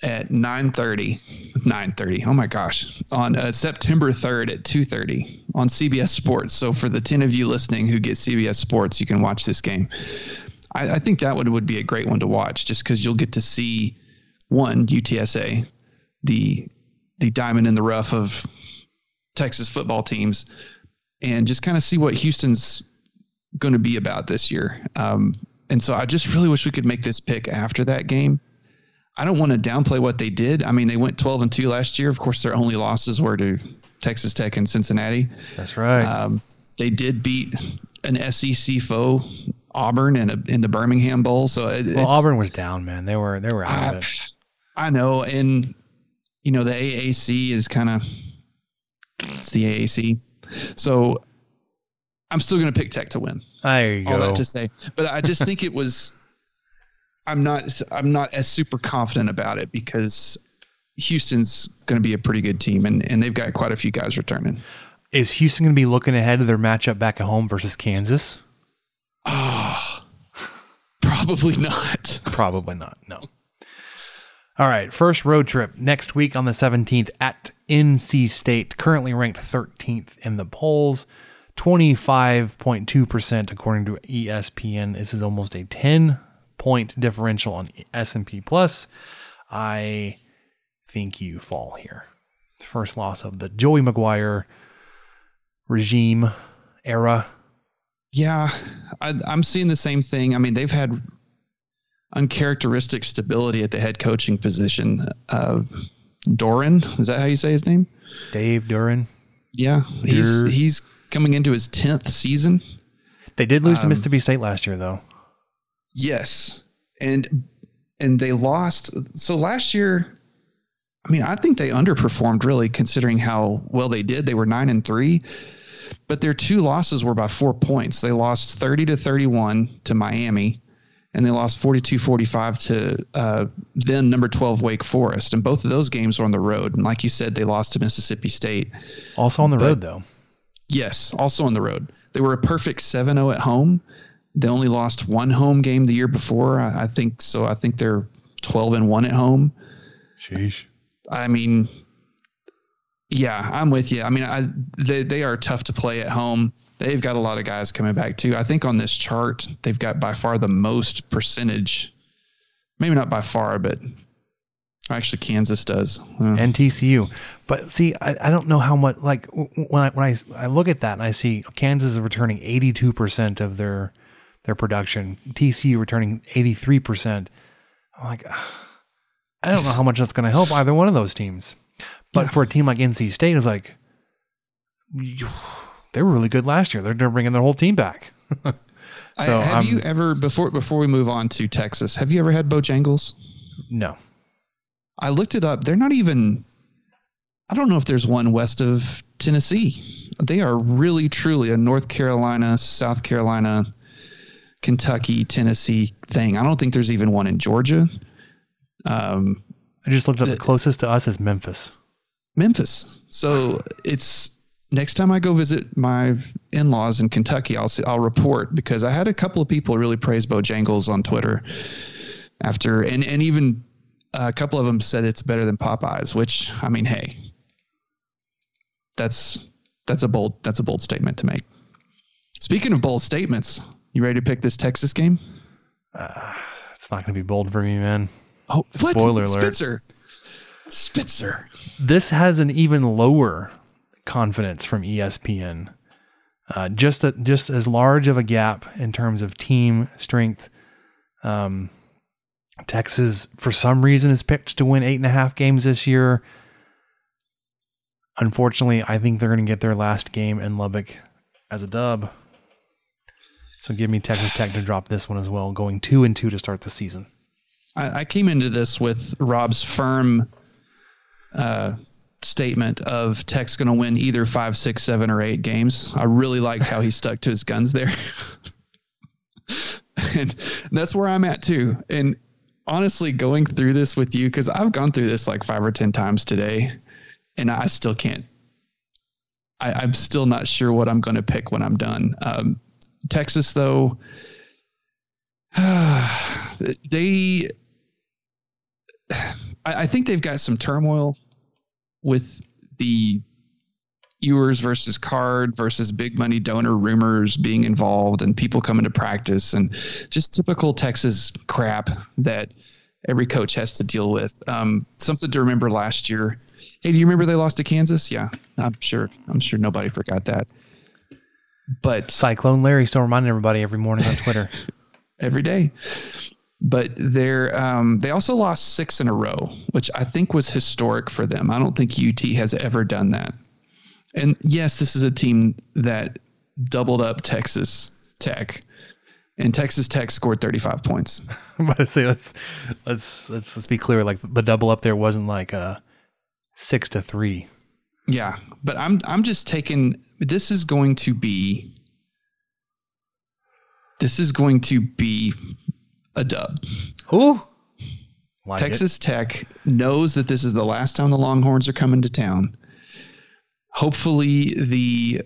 at 9:30 9:30 oh my gosh. On uh, September 3rd at 2:30 on CBS Sports. So for the 10 of you listening who get CBS Sports you can watch this game. I, I think that one would be a great one to watch just because you'll get to see one UTSA the the diamond in the rough of Texas football teams and just kind of see what Houston's going to be about this year. Um, and so I just really wish we could make this pick after that game. I don't want to downplay what they did. I mean, they went 12 and 2 last year. Of course, their only losses were to Texas Tech and Cincinnati. That's right. Um, they did beat an SEC foe, Auburn, in, a, in the Birmingham Bowl. So it, well, it's- Auburn was down, man. They were they were out of I, it. I know, and you know the AAC is kind of it's the AAC, so I'm still going to pick Tech to win. There you All go. that to say, but I just think it was. I'm not. I'm not as super confident about it because Houston's going to be a pretty good team, and and they've got quite a few guys returning. Is Houston going to be looking ahead of their matchup back at home versus Kansas? Ah, probably not. Probably not. No. All right, first road trip next week on the 17th at NC State, currently ranked 13th in the polls, 25.2% according to ESPN. This is almost a 10 point differential on S&P Plus. I think you fall here. First loss of the Joey McGuire regime era. Yeah, I, I'm seeing the same thing. I mean, they've had uncharacteristic stability at the head coaching position. Uh, Doeren, is that how you say his name? Dave Doeren. Yeah, he's he's coming into his tenth season. They did lose to Um, Mississippi State last year, though. Yes, and and they lost. So last year, I mean, I think they underperformed really, considering how well they did. They were nine and three, but their two losses were by four points. They lost thirty to thirty-one to Miami, and they lost 42-45 to uh, then number twelve Wake Forest. And both of those games were on the road. And like you said, they lost to Mississippi State. Also on the But- road, though. Yes, also on the road. They were a perfect 7 0 at home. They only lost one home game the year before. I, I think so. I think they're 12 and 1 at home. Sheesh. I mean, yeah, I'm with you. I mean, I they, they are tough to play at home. They've got a lot of guys coming back too. I think on this chart, they've got by far the most percentage. Maybe not by far, but actually Kansas does. Uh, and TCU. But see, I, I don't know how much. Like when I when I, I look at that and I see Kansas is returning eighty two percent of their their production, TCU returning eighty three percent. I'm like, I don't know how much that's going to help either one of those teams. But for a team like NC State, it's like they were really good last year. They're, they're bringing their whole team back. I- so have I'm- you ever before before we move on to Texas? Have you ever had Bojangles? no. I looked it up. They're not even. I don't know if there's one west of Tennessee. They are really, truly a North Carolina, South Carolina, Kentucky, Tennessee thing. I don't think there's even one in Georgia. Um, I just looked up the closest to us is Memphis. Memphis. So it's next time I go visit my in-laws in Kentucky, I'll see, I'll report because I had a couple of people really praise Bojangles on Twitter after, and and even a couple of them said it's better than Popeyes. Which I mean, hey, that's that's a bold that's a bold statement to make. Speaking of bold statements, you ready to pick this Texas game? Uh, it's not going to be bold for me, man. Oh, what? Alert. Spitzer. Spitzer. this has an even lower confidence from ESPN. Uh, just a, just as large of a gap in terms of team strength. Um, Texas, for some reason, is picked to win eight and a half games this year. Unfortunately, I think they're going to get their last game in Lubbock as a dub. So give me Texas Tech to drop this one as well, going two and two to start the season. I, I came into this with Rob's firm uh, statement of Tech's going to win either five, six, seven, or eight games. I really liked how he stuck to his guns there. and that's where I'm at too. And honestly, going through this with you, because I've gone through this like five or 10 times today, and I still can't. I, I'm still not sure what I'm going to pick when I'm done. Um, Texas, though, they I think they've got some turmoil with the Ewers versus Card versus big money donor rumors being involved and people coming to practice and just typical Texas crap that every coach has to deal with. Um, something to remember last year. Hey, do you remember they lost to Kansas? Yeah, I'm sure. I'm sure nobody forgot that. But Cyclone Larry still reminding everybody every morning on Twitter. every day. But they're um, they also lost six in a row, which I think was historic for them. I don't think UT has ever done that. And yes, this is a team that doubled up Texas Tech, and Texas Tech scored 35 points. I'm about to say let's let's let's let's be clear. Like the double up there wasn't like a six to three. Yeah, but I'm I'm just taking this is going to be this is going to be a dub. Who? Like it. Texas Tech knows that this is the last time the Longhorns are coming to town. Hopefully the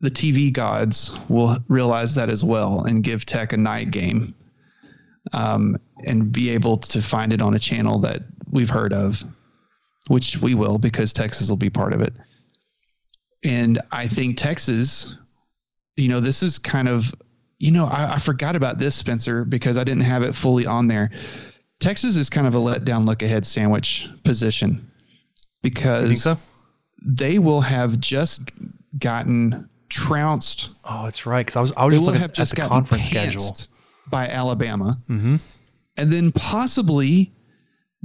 the TV gods will realize that as well and give Tech a night game. Um, and be able to find it on a channel that we've heard of, which we will because Texas will be part of it. And I think Texas, you know, this is kind of you know, I, I forgot about this, Spencer, because I didn't have it fully on there. Texas is kind of a letdown look ahead sandwich position because so? they will have just gotten trounced. Oh, that's right. Because I was I was just looking have at just the conference schedule. by Alabama, Mm-hmm. and then possibly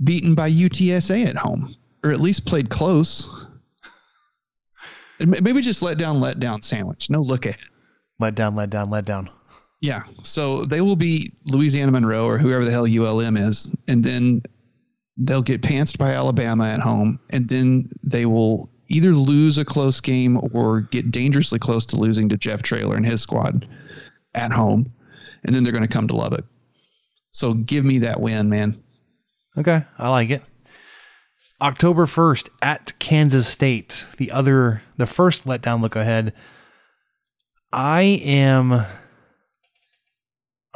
beaten by UTSA at home, or at least played close. Maybe just let down, let down sandwich. No look ahead. Let down, let down, let down. Yeah. So they will be Louisiana Monroe or whoever the hell ULM is, and then they'll get pantsed by Alabama at home, and then they will either lose a close game or get dangerously close to losing to Jeff Traylor and his squad at home, and then they're going to come to Lubbock. So give me that win, man. Okay, I like it. October 1st at Kansas State. The other, the first letdown look ahead. I am,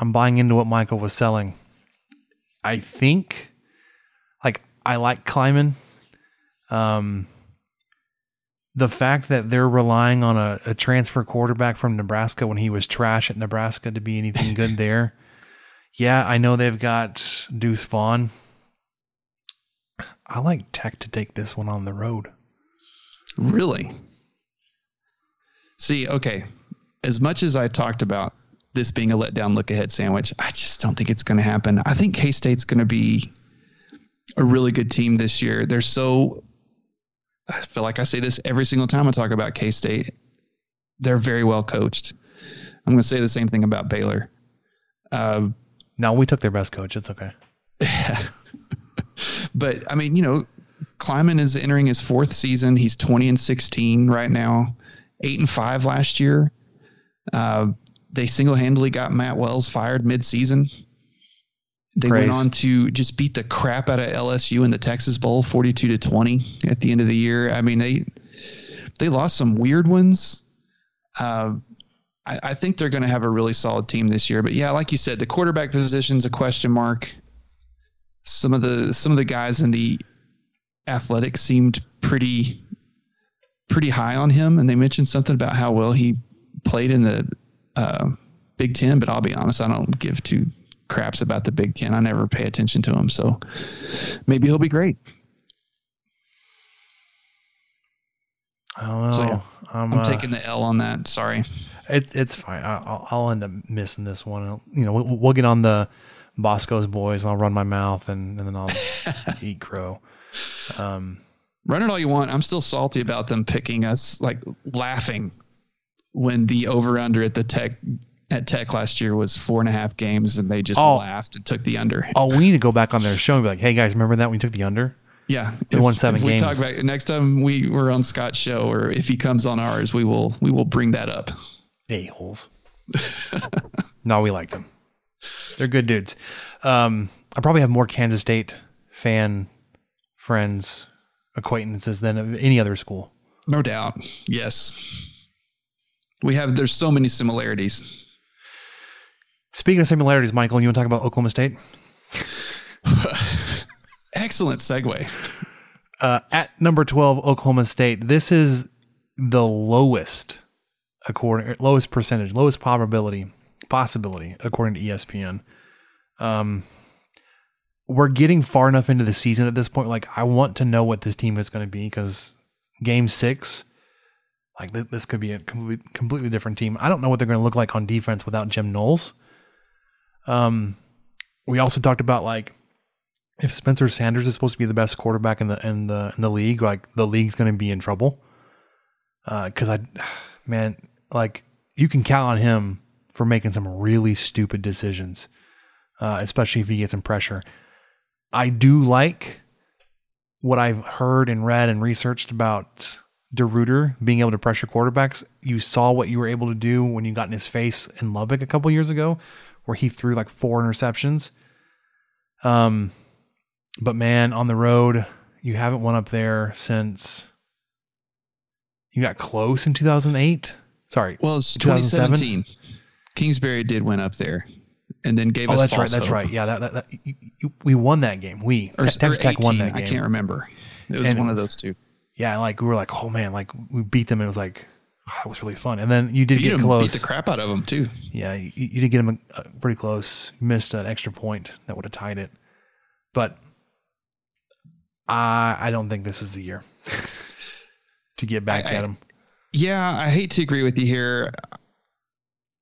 I'm buying into what Michael was selling. I think, like, I like Klieman. Um, the fact that they're relying on a, a transfer quarterback from Nebraska when he was trash at Nebraska to be anything good there. Yeah, I know they've got Deuce Vaughn. I like Tech to take this one on the road. Really? See, okay. As much as I talked about this being a letdown look ahead sandwich, I just don't think it's going to happen. I think K State's going to be a really good team this year. They're so, I feel like I say this every single time I talk about K State. They're very well coached. I'm going to say the same thing about Baylor. Uh, No, we took their best coach. It's okay. but I mean, you know, Klieman is entering his fourth season. He's 20 and 16 right now, eight and five last year. Uh, they single handedly got Matt Wells fired mid season. They Praise. went on to just beat the crap out of LSU in the Texas Bowl, 42 to 20 at the end of the year. I mean, they they lost some weird ones. Uh, I, I think they're going to have a really solid team this year. But yeah, like you said, the quarterback position's a question mark some of the some of the guys in the athletics seemed pretty pretty high on him and they mentioned something about how well he played in the uh, Big Ten, but I'll be honest, I don't give two craps about the Big Ten. I never pay attention to him, so maybe he'll be great. I don't know. So, yeah, I'm, I'm uh, taking the L on that. Sorry. It's it's fine. I- I'll, I'll end up missing this one. I'll- You know, we'll, we'll get on the Bosco's boys, and I'll run my mouth, and, and then I'll eat crow. Um, Run it all you want. I'm still salty about them picking us, like laughing when the over under at the tech at Tech last year was four and a half games, and they just Oh. laughed and took the under. oh, we need to go back on their show and be like, "Hey guys, remember that we took the under? Yeah, They won seven games. we talk about next time we were on Scott's show, or if he comes on ours, we will we will bring that up. A holes." no, we like them. They're good dudes. Um, I probably have more Kansas State fan friends, acquaintances than any other school. No doubt. Yes, we have. There's so many similarities. Speaking of similarities, Michael, you want to talk about Oklahoma State? Excellent segue. uh, at number 12 oklahoma state this is the lowest according lowest percentage lowest probability possibility according to espn um we're getting far enough into the season at this point like i want to know what this team is going to be because game six like th- this could be a complete, completely different team i don't know what they're going to look like on defense without jim knowles um we also talked about like if Spencer Sanders is supposed to be the best quarterback in the in the in the league, like the league's going to be in trouble. Because I, man, like you can count on him for making some really stupid decisions, uh, especially if he gets some pressure. I do like what I've heard and read and researched about DeRuyter being able to pressure quarterbacks. You saw what you were able to do when you got in his face in Lubbock a couple years ago, where he threw like four interceptions. Um, but man, on the road, you haven't won up there since you got close in 2008. Sorry. Well, it's 2017. Kingsbury did win up there, and then gave Oh, us. that's right. That's hope. right. Yeah, that, that, that you, you, we won that game. We Or, Texas Tech won that game. I can't remember. It was And it one of those two. Yeah, like we were like, oh man, like we beat them. and It was like That was really fun. And then you did beat get him, close. beat the crap out of them too. Yeah, you, you did get him uh, pretty close. Missed an extra point that would have tied it, but I I don't think this is the year to get back I- at him. Yeah, I hate to agree with you here.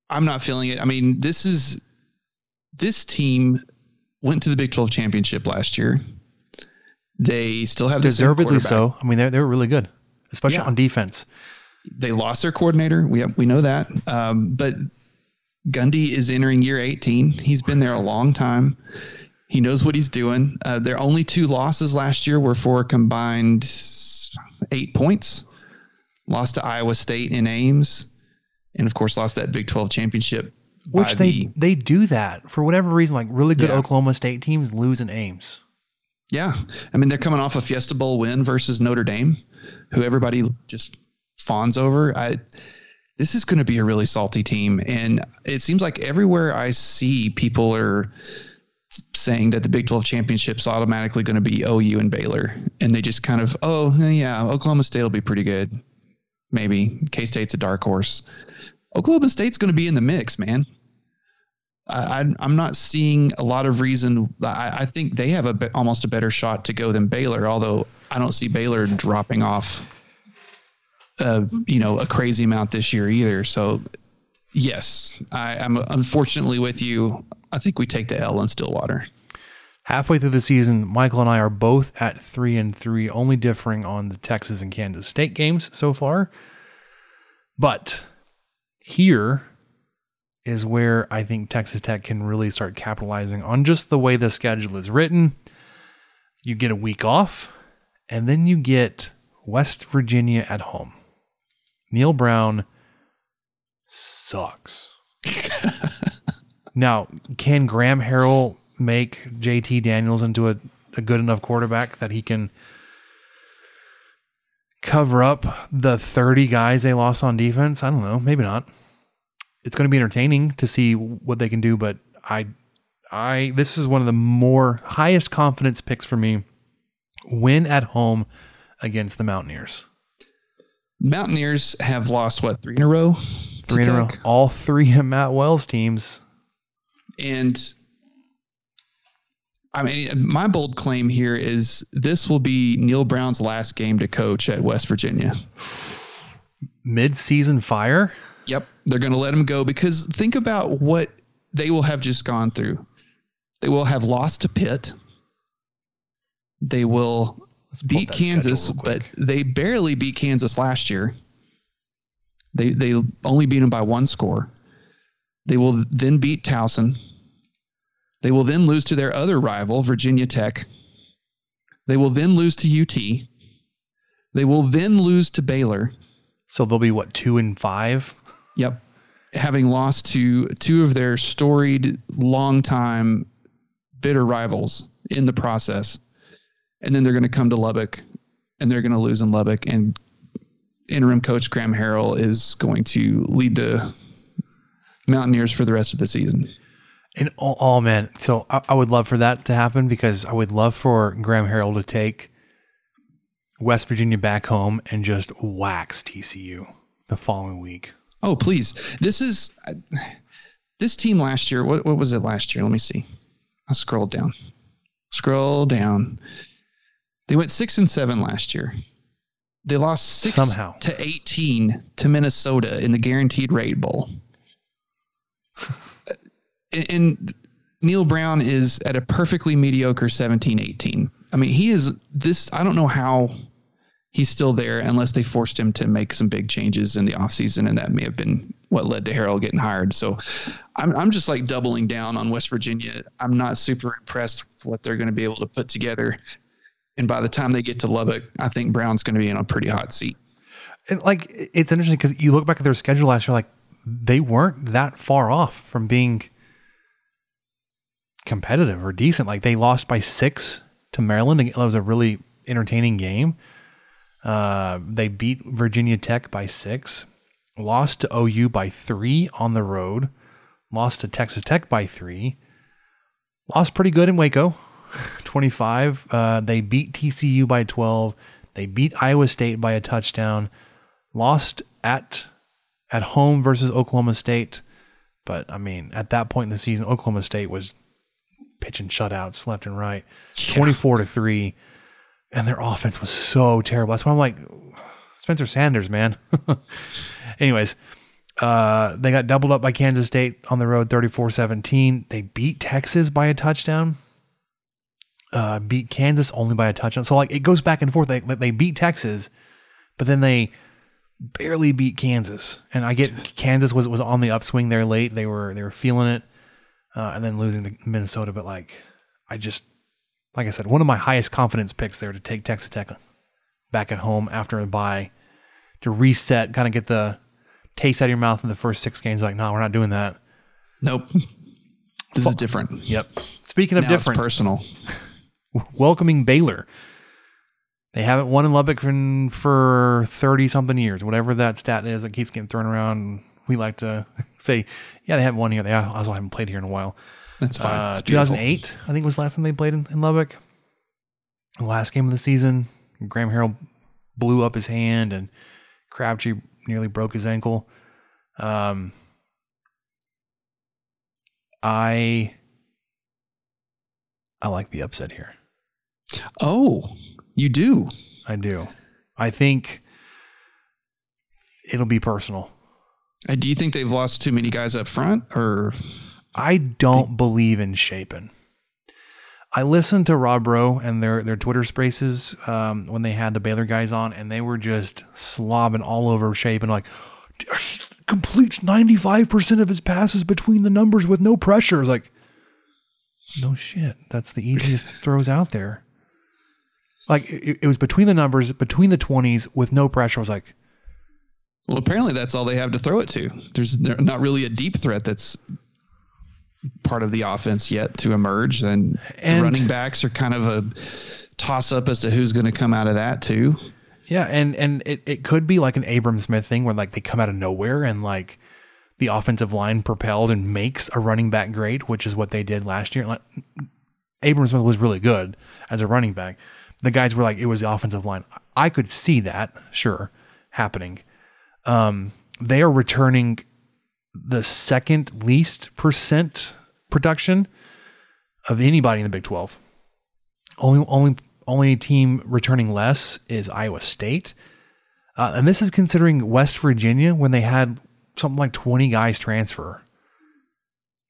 I'm not feeling it. I mean, this is this team went to the Big 12 championship last year. They still have Deservedly so. I mean, they're they were really good, especially Yeah. on defense. They lost their coordinator. We we know that. Um, but Gundy is entering year 18. He's been there a long time. He knows what he's doing. Uh, their only two losses last year were for a combined eight points. Lost to Iowa State in Ames, and of course lost that Big 12 championship. Which they the- they do that for whatever reason. Like really good Yeah. Oklahoma State teams lose in Ames. Yeah. I mean, they're coming off a Fiesta Bowl win versus Notre Dame, who everybody just fawns over. I, this is going to be a really salty team. And it seems like everywhere I see, people are saying that the Big 12 championship's automatically going to be OU and Baylor. And they just kind of, oh, yeah, Oklahoma State will be pretty good. Maybe. K State's a dark horse. Oklahoma State's going to be in the mix, man. I, I'm not seeing a lot of reason. I, I think they have a almost a better shot to go than Baylor, although I don't see Baylor dropping off, uh, you know, a crazy amount this year either. So, yes, I, I'm unfortunately with you. I think we take the L in Stillwater. Halfway through the season, Michael and I are both at three and three, only differing on the Texas and Kansas State games so far. But here is where I think Texas Tech can really start capitalizing on just the way the schedule is written. You get a week off, and then you get West Virginia at home. Neal Brown sucks. now, can Graham Harrell make JT Daniels into a, a good enough quarterback that he can cover up the 30 guys they lost on defense? I don't know. Maybe not. It's going to be entertaining to see what they can do, but I I this is one of the more highest confidence picks for me. Win at home against the Mountaineers. Mountaineers have lost what three in a row? Three in a row. All three of Matt Wells teams. And I mean, my bold claim here is this will be Neal Brown's last game to coach at West Virginia. Mid-season fire. Yep. They're going to let him go because think about what they will have just gone through. They will have lost to Pitt. They will beat that schedule Kansas, but they barely beat Kansas last year. They they only beat them by one score. They will then beat Towson. They will then lose to their other rival, Virginia Tech. They will then lose to UT. They will then lose to Baylor. So they'll be what two and five. Yep. Having lost to two of their storied, longtime, bitter rivals in the process. And then they're going to come to Lubbock and they're going to lose in Lubbock. And interim coach Graham Harrell is going to lead the Mountaineers for the rest of the season. And oh, oh man, so I, I would love for that to happen because I would love for Graham Harrell to take West Virginia back home and just wax TCU the following week. Oh, please. This is this team last year. What, what was it last year? Let me see. I'll scroll down. Scroll down. They went six and seven last year. They lost six Somehow. to 18 to Minnesota in the guaranteed rate bowl. and, and Neal Brown is at a perfectly mediocre 17 18. I mean, he is this. I don't know how he's still there unless they forced him to make some big changes in the offseason, and that may have been what led to Harrell getting hired. So I'm, I'm just like doubling down on West Virginia. I'm not super impressed with what they're going to be able to put together. And by the time they get to Lubbock, I think Brown's going to be in a pretty hot seat. And like it's interesting because you look back at their schedule last year, like they weren't that far off from being competitive or decent. Like they lost by six to Maryland. It was a really entertaining game. Uh, they beat Virginia Tech by six, lost to OU by three on the road, lost to Texas Tech by three, lost pretty good in Waco, 25. Uh, they beat TCU by 12. They beat Iowa State by a touchdown, lost at at home versus Oklahoma State. But I mean, at that point in the season, Oklahoma State was pitching shutouts left and right, twenty-four to three, and their offense was so terrible. That's why I'm like, Spencer Sanders, man. Anyways, uh, they got doubled up by Kansas State on the road, 34-17. They beat Texas by a touchdown. Uh, beat Kansas only by a touchdown. So like it goes back and forth. They they beat Texas, but then they barely beat Kansas. And I get Kansas was was on the upswing there late. They were they were feeling it, uh, and then losing to Minnesota. But like I just like I said, one of my highest confidence picks there to take Texas Tech back at home after a bye to reset, kind of get the taste out of your mouth in the first six games. Like, no, we're not doing that. Nope. This is different. Yep. Speaking of Now different, personal. welcoming Baylor. They haven't won in Lubbock for- for 30 something years, whatever that stat is that keeps getting thrown around. We like to say, yeah, they haven't won here. They also haven't played here in a while. That's fine. Uh, It's beautiful. 2008, I think was the last time they played in, in Lubbock. The last game of the season, Graham Harrell blew up his hand and Crabtree nearly broke his ankle. Um, I I like the upset here. Oh, you do. I do. I think it'll be personal. Uh, do you think they've lost too many guys up front, or I don't believe in Shapen. I listened to Rob Rowe and their their Twitter spaces um, when they had the Baylor guys on, and they were just slobbing all over Shapen, like he completes ninety five percent of his passes between the numbers with no pressure. It's like, no shit, that's the easiest throws out there. Like it, it was between the numbers, between the twenties with no pressure. I was like, well, apparently that's all they have to throw it to. There's not really a deep threat that's part of the offense yet to emerge. And, the running backs are kind of a toss up as to who's going to come out of that too. Yeah, and and it, it could be like an Abram Smith thing where like they come out of nowhere and like the offensive line propels and makes a running back great, which is what they did last year. Like Abram Smith was really good as a running back. The guys were like it was the offensive line. I could see that, sure, happening. Um, they are returning the second least percent production of anybody in the Big Twelve. Only only only team returning less is Iowa State. Uh, and this is considering West Virginia when they had something like 20 guys transfer.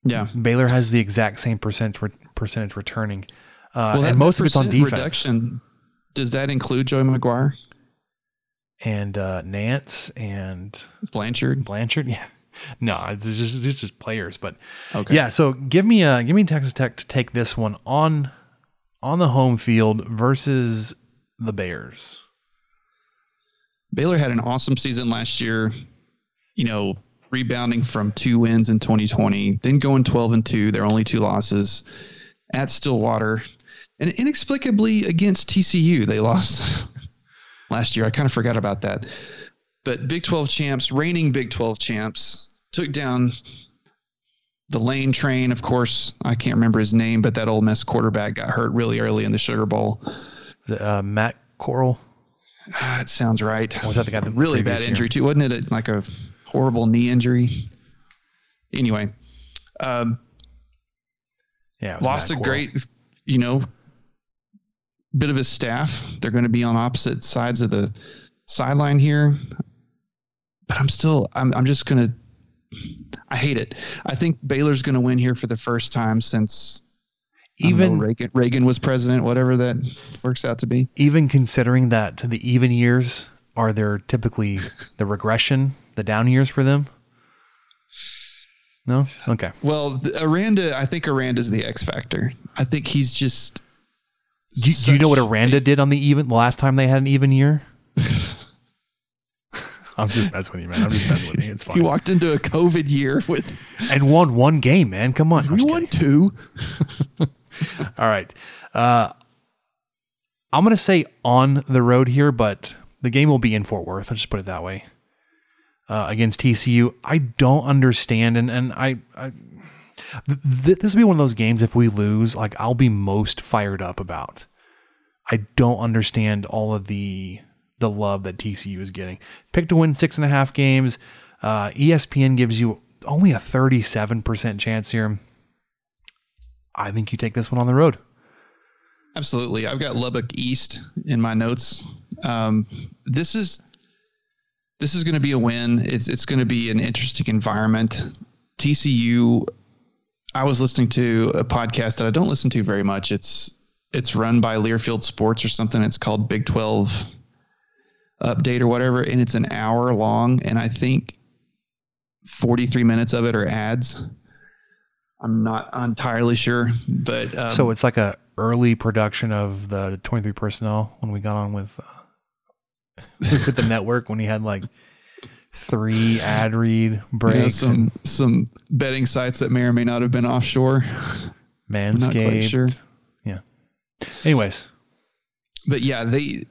Yeah. Baylor has the exact same percent re- percentage returning. Uh, that- and most of it's on defense. Reduction, does that include Joey McGuire? And uh, Nance and Blanchard. Blanchard, yeah. No, it's just it's just players, but Okay. yeah. So give me uh give me Texas Tech to take this one on on the home field versus the Bears. Baylor had an awesome season last year, you know, rebounding from two wins in 2020, then going 12 and 2, their only two losses at Stillwater. And inexplicably against TCU, they lost last year. I kind of forgot about that. But Big 12 champs, reigning Big 12 champs, took down the lane train. Of course, I can't remember his name, but that Ole Miss quarterback got hurt really early in the Sugar Bowl. It, uh, Matt Corral? Ah, it sounds right. Or was that the guy the really bad year? injury too, wasn't it? A, like a horrible knee injury. Anyway, um, Yeah, lost a Corral. great, you know, bit of his staff. They're going to be on opposite sides of the sideline here, but I'm still, I'm, I'm just going to. I hate it. I think Baylor's going to win here for the first time since Even- know, Reagan, Reagan was president, whatever that works out to be. even considering that the even years are there typically the regression, the down years for them. No, okay. Well, the, Aranda, I think Aranda's the X factor. I think he's just. Do, do you know what Aranda did on the even the last time they had an even year? I'm just messing with you, man. I'm just messing with you. It's fine. walked into a COVID year with. And won one game, man. Come on. We won two. All right. Uh, I'm going to say on the road here, but the game will be in Fort Worth. I'll just put it that way. Uh, against TCU, I don't understand, and and I, I th- th- this will be one of those games. If we lose, like I'll be most fired up about. I don't understand all of the the love that TCU is getting. Pick to win six and a half games. Uh, ESPN gives you only a 37% chance here. I think you take this one on the road. Absolutely. I've got Lubbock East in my notes. Um, this is this is going to be a win. It's it's going to be an interesting environment. TCU. I was listening to a podcast that I don't listen to very much. It's it's run by Learfield Sports or something. It's called Big Twelve Update or whatever, and it's an hour long. And I think forty three minutes of it are ads. I'm not entirely sure, but um, so it's like a early production of the 23 personnel when we got on with uh, with the network when he had like three ad read breaks yeah, some and some betting sites that may or may not have been offshore. Manscaped. sure. Yeah. Anyways, but yeah, they.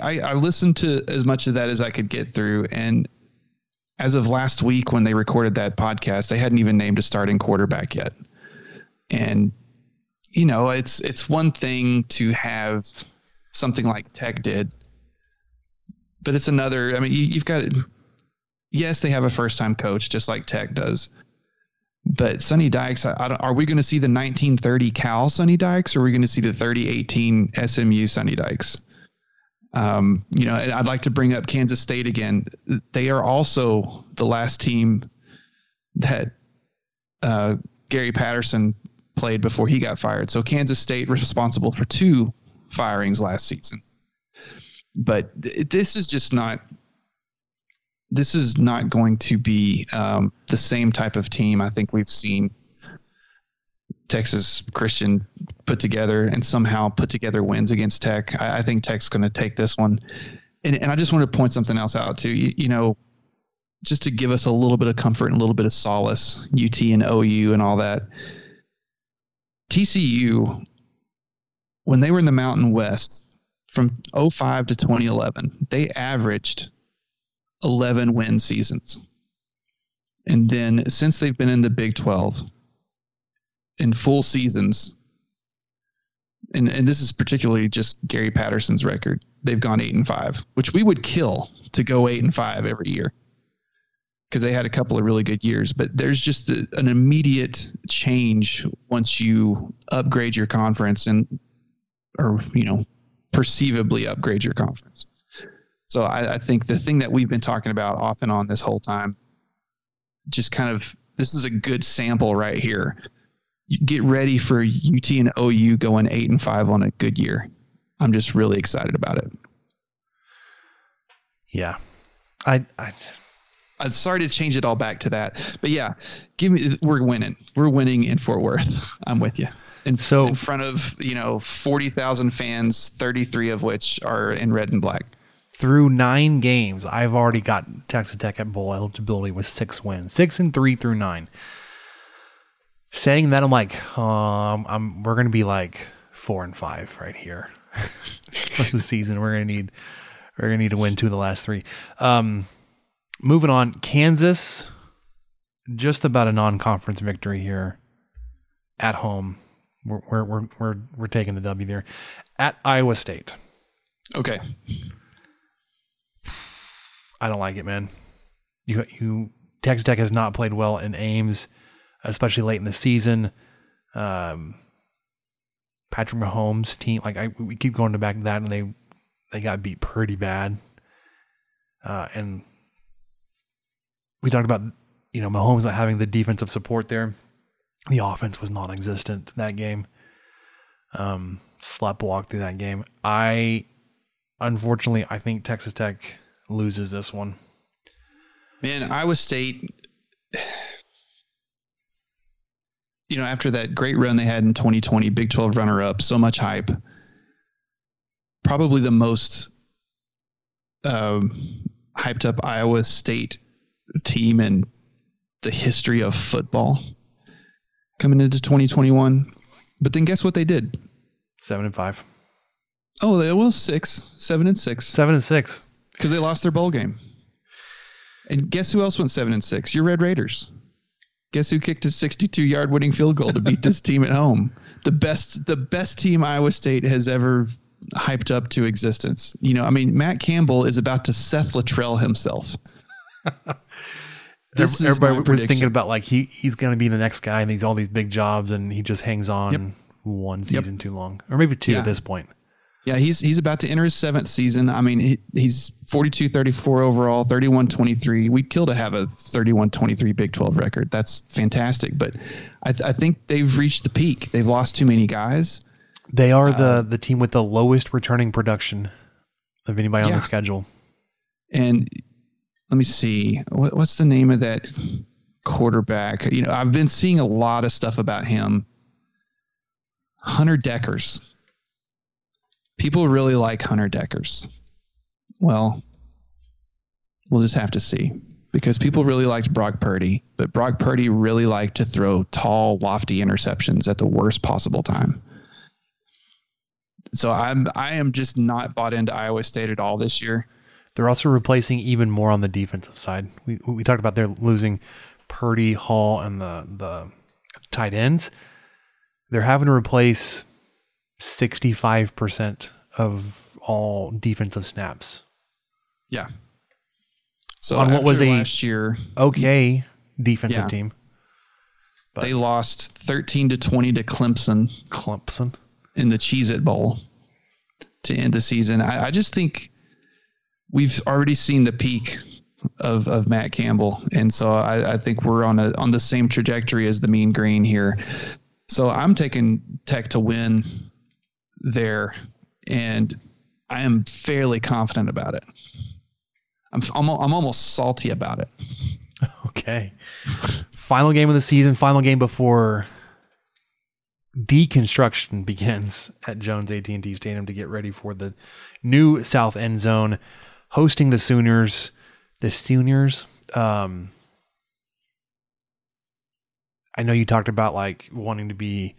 I, I listened to as much of that as I could get through, and as of last week when they recorded that podcast, they hadn't even named a starting quarterback yet. And you know, it's it's one thing to have something like Tech did, but it's another. I mean, you, you've got yes, they have a first time coach just like Tech does. But Sonny Dykes, I, I are we going to see the 1930 Cal Sonny Dykes, or are we going to see the 3018 SMU Sonny Dykes? Um, you know, I'd like to bring up Kansas State again. They are also the last team that uh, Gary Patterson played before he got fired. So Kansas State responsible for two firings last season. But th- this is just not. This is not going to be um, the same type of team I think we've seen Texas Christian put together and somehow put together wins against Tech. I, I think Tech's going to take this one. And, and I just want to point something else out too. You, you, know, just to give us a little bit of comfort and a little bit of solace, UT and OU and all that. TCU, when they were in the Mountain West from 05 to 2011, they averaged 11 win seasons. And then since they've been in the Big 12, in full seasons, and, and this is particularly just Gary Patterson's record, they've gone eight and five, which we would kill to go eight and five every year because they had a couple of really good years. But there's just a, an immediate change once you upgrade your conference and, or you know, perceivably upgrade your conference. So I, I think the thing that we've been talking about off and on this whole time, just kind of this is a good sample right here get ready for UT and OU going eight and five on a good year. I'm just really excited about it. Yeah, I I just. I'm sorry to change it all back to that, but yeah, give me. We're winning. We're winning in Fort Worth. I'm with you. In, so in front of you know forty thousand fans, thirty three of which are in red and black. Through nine games, I've already got Texas Tech at bowl eligibility with six wins, six and three through nine saying that I'm like, um, I'm we're gonna be like four and five right here the season. We're gonna need we're gonna need to win two of the last three. Um, moving on, Kansas, just about a non-conference victory here at home. We're we're we're we're, we're taking the W there at Iowa State. Okay. I don't like it, man. You you Texas Tech has not played well in Ames especially late in the season. Um, Patrick Mahomes' team, like I, we keep going to back to that, and they they got beat pretty bad. Uh, and we talked about you know Mahomes not having the defensive support there. The offense was non-existent that game. Um, slept walk through that game. I unfortunately I think Texas Tech loses this one. Man, Iowa State you know, after that great run they had in 2020, Big 12 runner up, so much hype. Probably the most um, hyped up Iowa State team in the history of football coming into 2021. But then guess what they did? Seven and five. Oh, they well six, seven and six, seven and six because they lost their bowl game. And guess who else went seven and six? Your Red Raiders guess who kicked a 62 yard winning field goal to beat this team at home? The best, the best team Iowa State has ever hyped up to existence. You know, I mean, Matt Campbell is about to Seth Littrell himself. this everybody was prediction. thinking about like he he's going to be the next guy, and he's all these big jobs, and he just hangs on Yep. one season too long, or maybe two Yeah. at this point. Yeah, he's he's about to enter his seventh season. I mean, he, he's 42 34 overall, 31 23. We'd kill to have a 31 23 Big 12 record. That's fantastic. But I, th- I think they've reached the peak. They've lost too many guys. They are Uh, the the team with the lowest returning production of anybody on the schedule. And let me see, what, what's the name of that quarterback? You know, I've been seeing a lot of stuff about him. Hunter Dekkers. People really like Hunter Dekkers. Well, we'll just have to see because people really liked Brock Purdy, but Brock Purdy really liked to throw tall, lofty interceptions at the worst possible time. So I'm I am just not bought into Iowa State at all this year. They're also replacing even more on the defensive side. We we talked about they're losing Purdy, Hall, and the the tight ends. They're having to replace sixty five percent of all defensive snaps. Yeah. So on what was after a last year okay defensive Yeah. team. they lost 13 to 20 to Clemson Clemson. in the Cheez It Bowl to end the season. I, I just think we've already seen the peak of, of Matt Campbell. And so I, I think we're on a on the same trajectory as the mean green here. So I'm taking Tech to win there and I am fairly confident about it. I'm I'm, I'm almost salty about it. Okay. Final game of the season, final game before deconstruction begins at Jones AT&T Stadium to get ready for the new South End Zone hosting the Sooners. The Sooners um I know you talked about like wanting to be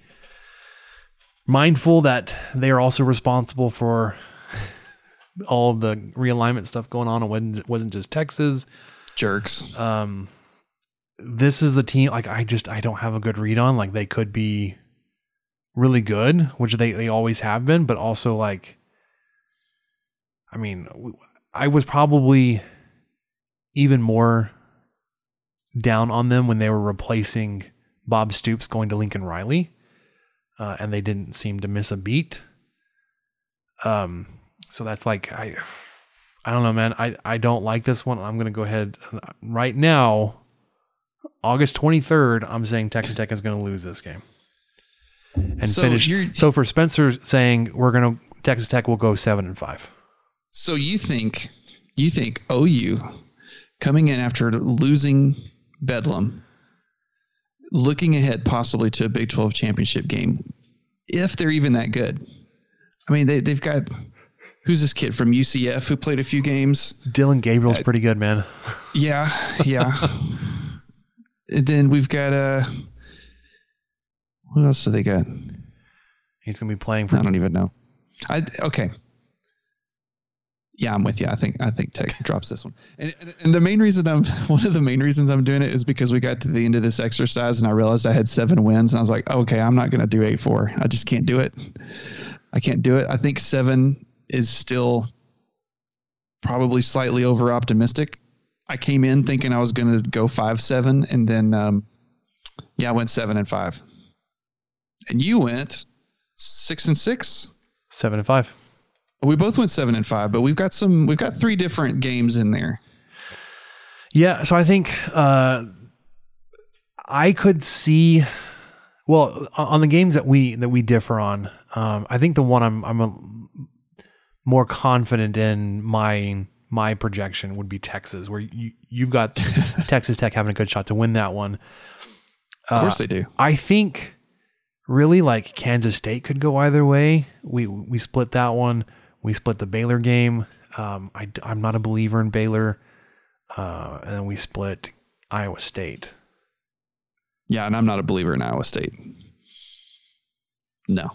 mindful that they are also responsible for all the realignment stuff going on. It wasn't, wasn't just Texas jerks. Um, this is the team. Like I just I don't have a good read on. Like they could be really good, which they they always have been, but also like, I mean, I was probably even more down on them when they were replacing Bob Stoops going to Lincoln Riley, uh, and they didn't seem to miss a beat. Um, so that's like I, I don't know, man. I I don't like this one. I'm gonna go ahead right now. August 23rd, I'm saying Texas Tech is going to lose this game and So finish. So for Spencer saying we're going to Texas Tech will go seven and five. So you think you think OU coming in after losing Bedlam, looking ahead possibly to a Big 12 championship game, if they're even that good. I mean, they they've got who's this kid from UCF who played a few games? Dillon Gabriel's pretty good, man. Yeah, yeah. and then we've got uh what else do they got? He's going to be playing for. I don't even know. I okay. Yeah, I'm with you. I think I think Tech drops this one. And, and and the main reason I'm one of the main reasons I'm doing it is because we got to the end of this exercise and I realized I had seven wins and I was like, okay, I'm not going to do eight four. I just can't do it. I can't do it. I think seven is still probably slightly over optimistic. I came in thinking I was going to go five seven and then um, yeah, I went seven and five. And you went six and six. Seven and five. We both went seven and five, but we've got some. We've got three different games in there. Yeah, so I think uh, I could see. Well, on the games that we that we differ on, um, I think the one I'm I'm a, more confident in my my projection would be Texas, where you you've got Texas Tech having a good shot to win that one. Of course Uh, they do. I think really like Kansas State could go either way. We we split that one. We split the Baylor game. Um, I am not a believer in Baylor, uh, and then we split Iowa State. Yeah, and I'm not a believer in Iowa State. No,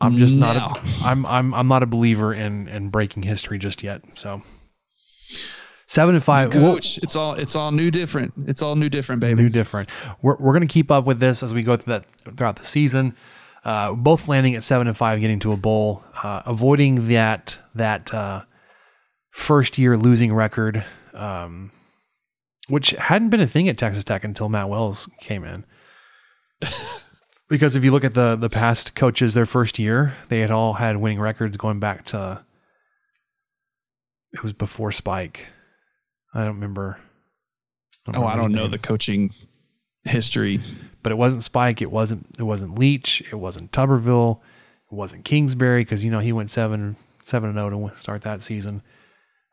I'm just No. not. A, I'm I'm I'm not a believer in in breaking history just yet. So seven and five. Coach. it's all. It's all new, different. It's all new, different, baby. New different. We're we're gonna keep up with this as we go through that throughout the season. Uh, both landing at seven and five, getting to a bowl, uh, avoiding that that uh, first year losing record. Um, which hadn't been a thing at Texas Tech until Matt Wells came in. because if you look at the the past coaches, their first year, they had all had winning records going back to it was before Spike. I don't remember. I don't oh, I don't know the coaching history, but it wasn't Spike. It wasn't. It wasn't Leach. It wasn't Tuberville. It wasn't Kingsbury because you know he went seven seven and zero oh to start that season.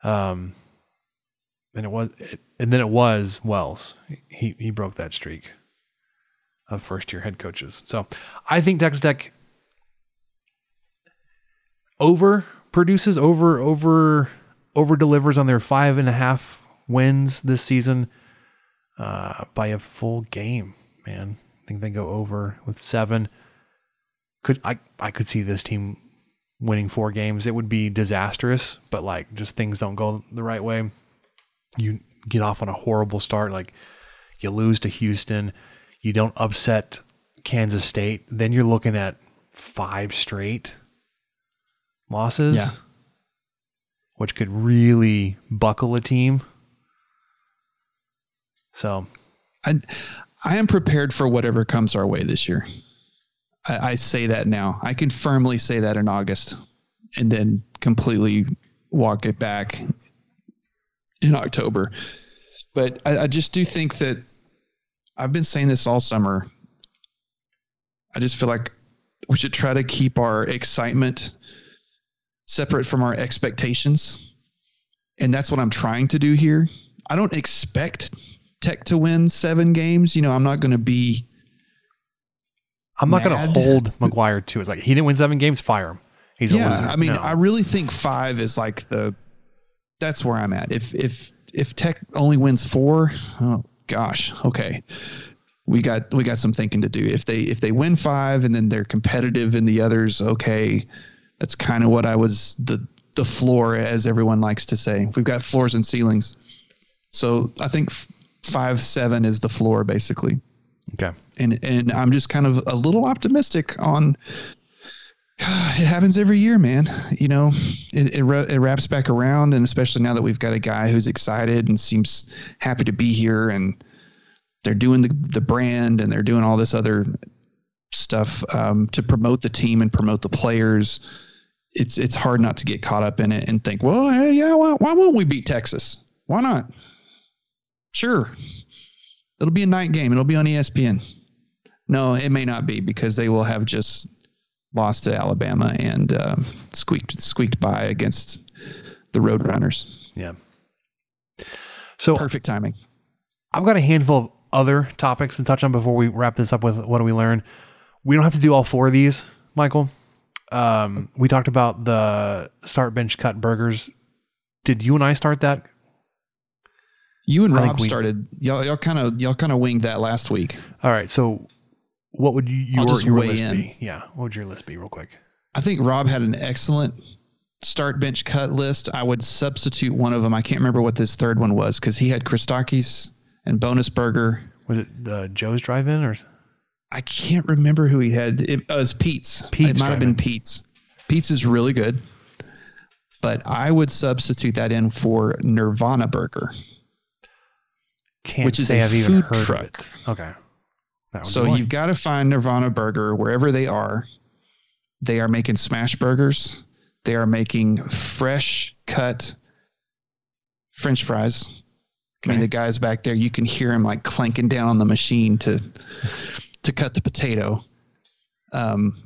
Um, and it was, it, and then it was Wells. He he broke that streak of first year head coaches. So I think Texas Tech over produces over over over delivers on their five and a half wins this season uh, by a full game. Man, I think they go over with seven. Could I? I could see this team winning four games. It would be disastrous, but like just things don't go the right way. You get off on a horrible start, like you lose to Houston, you don't upset Kansas State, then you're looking at five straight losses. Yeah. Which could really buckle a team. So I I am prepared for whatever comes our way this year. I, I say that now. I can firmly say that in August, and then completely walk it back in October. But I, I just do think that I've been saying this all summer. I just feel like we should try to keep our excitement separate from our expectations. And that's what I'm trying to do here. I don't expect Tech to win seven games. You know, I'm not going to be I'm not going to hold McGuire to it. It's like he didn't win seven games, fire him. He's yeah, a loser. I mean, no. I really think five is like the that's where I'm at. If if if Tech only wins four, oh gosh, okay. We got we got some thinking to do. If they if they win five and then they're competitive in the others, okay. That's kind of what I was the the floor, as everyone likes to say. We've got floors and ceilings. So I think five seven is the floor basically. Okay. And and I'm just kind of a little optimistic on it happens every year, man. You know, it, it, it wraps back around, and especially now that we've got a guy who's excited and seems happy to be here, and they're doing the the brand and they're doing all this other stuff um, to promote the team and promote the players. It's it's hard not to get caught up in it and think, well, hey, yeah, why, why won't we beat Texas? Why not? Sure, It'll be a night game. It'll be on ESPN. No, it may not be because they will have just lost to Alabama and uh, squeaked squeaked by against the Roadrunners. Yeah. So perfect timing. I've got a handful of other topics to touch on before we wrap this up with what do we learn. We don't have to do all four of these, Michael. Um, we talked about the start bench cut burgers. Did you and I start that you and Rob we, started y'all y'all kind of y'all kind of winged that last week. All right, so what would you your, your list in. be? Yeah, what would your list be, real quick? I think Rob had an excellent start bench cut list. I would substitute one of them. I can't remember what this third one was because he had Christakis and Bonus Burger. Was it the Joe's Drive-In or? I can't remember who he had. It, uh, was Pete's. Pete's. It might have been Pete's. Pete's is really good, but I would substitute that in for Nirvana Burger. Can't which is a I've food truck. Okay. So you've got to find Nirvana Burger wherever they are. They are making smash burgers. They are making fresh cut French fries. Okay. I mean, the guys back there, you can hear him like clanking down on the machine to to cut the potato. Um,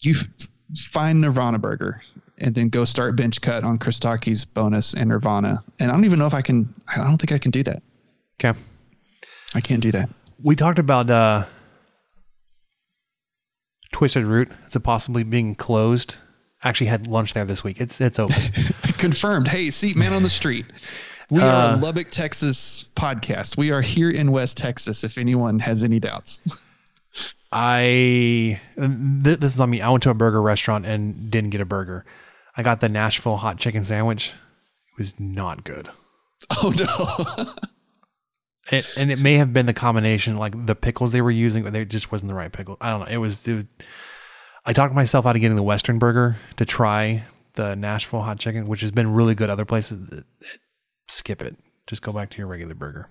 you f- find Nirvana Burger and then go start bench cut on Christakis bonus and Nirvana. And I don't even know if I can. I don't think I can do that. Okay. I can't do that. We talked about uh, Twisted Root as it possibly being closed. Actually, had lunch there this week. It's it's open. Confirmed. Hey, seat man on the street. We uh, are a Lubbock, Texas podcast. We are here in West Texas. If anyone has any doubts. I th- this is on me. I went to a burger restaurant and didn't get a burger. I got the Nashville hot chicken sandwich. It was not good. Oh no. It, and it may have been the combination, like the pickles they were using, but they just wasn't the right pickle. I don't know. It was, it was I talked myself out of getting the Western burger to try the Nashville hot chicken, which has been really good other places. Skip it. Just go back to your regular burger.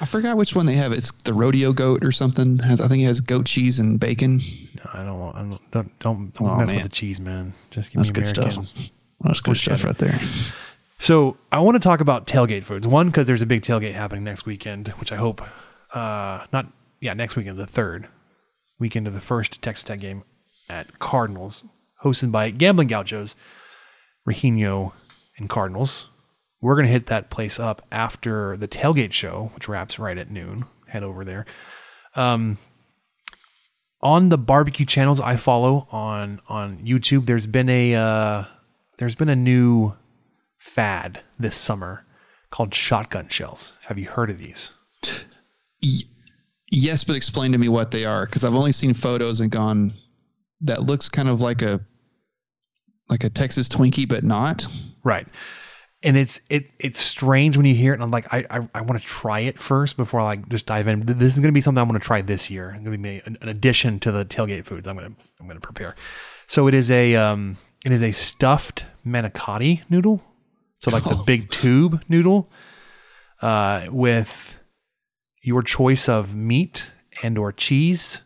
I forgot which one they have. It's the rodeo goat or something. I think it has goat cheese and bacon. No, I don't want. I don't don't don't, don't Oh, mess man. with the cheese, man. Just give That's me good American. stuff. That's good stuff right there. So I want to talk about tailgate foods. One, because there's a big tailgate happening next weekend, which I hope, uh, not yeah, next weekend, the third weekend of the first Texas Tech game at Cardinals, hosted by Gambling Gauchos, Regino, and Cardinals. We're gonna hit that place up after the tailgate show, which wraps right at noon. Head over there. Um, on the barbecue channels I follow on on YouTube, there's been a uh, there's been a new fad this summer called shotgun shells. Have you heard of these? Yes, but explain to me what they are because I've only seen photos and gone. That looks kind of like a like a Texas Twinkie, but not. Right. And it's it it's strange when you hear it, and I'm like, I I, I want to try it first before I like just dive in. This is going to be something I'm going to try this year. It's going to be an, an addition to the tailgate foods. I'm going to I'm going to prepare. So it is a um it is a stuffed manicotti noodle. So like the big tube noodle, uh, with your choice of meat and or cheese.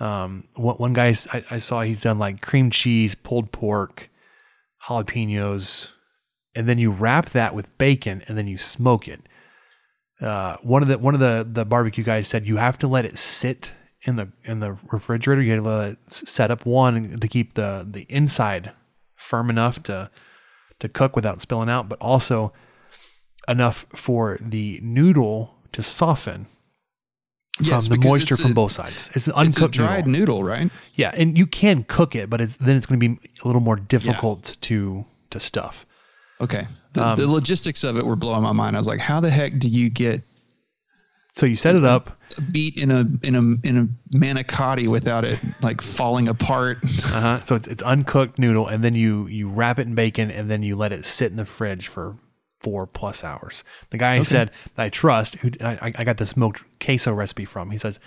Um, one, one guy I, I saw he's done like cream cheese, pulled pork, jalapenos, and then you wrap that with bacon and then you smoke it. Uh, one of the one of the the barbecue guys said you have to let it sit in the in the refrigerator. You have to let it set up one to keep the the inside firm enough to to cook without spilling out, but also enough for the noodle to soften Yes, from the moisture from a- both sides. It's an It's a uncooked dried noodle. noodle, right? Yeah, and you can cook it, but it's then it's going to be a little more difficult to to stuff. Okay. The, Um, the logistics of it were blowing my mind. I was like, how the heck do you get So you set it up. beat in a in a in a manicotti without it like falling apart? Uh-huh. So it's it's uncooked noodle, and then you you wrap it in bacon, and then you let it sit in the fridge for four plus hours. The guy Okay. said that I trust, who I, I got the smoked queso recipe from. He says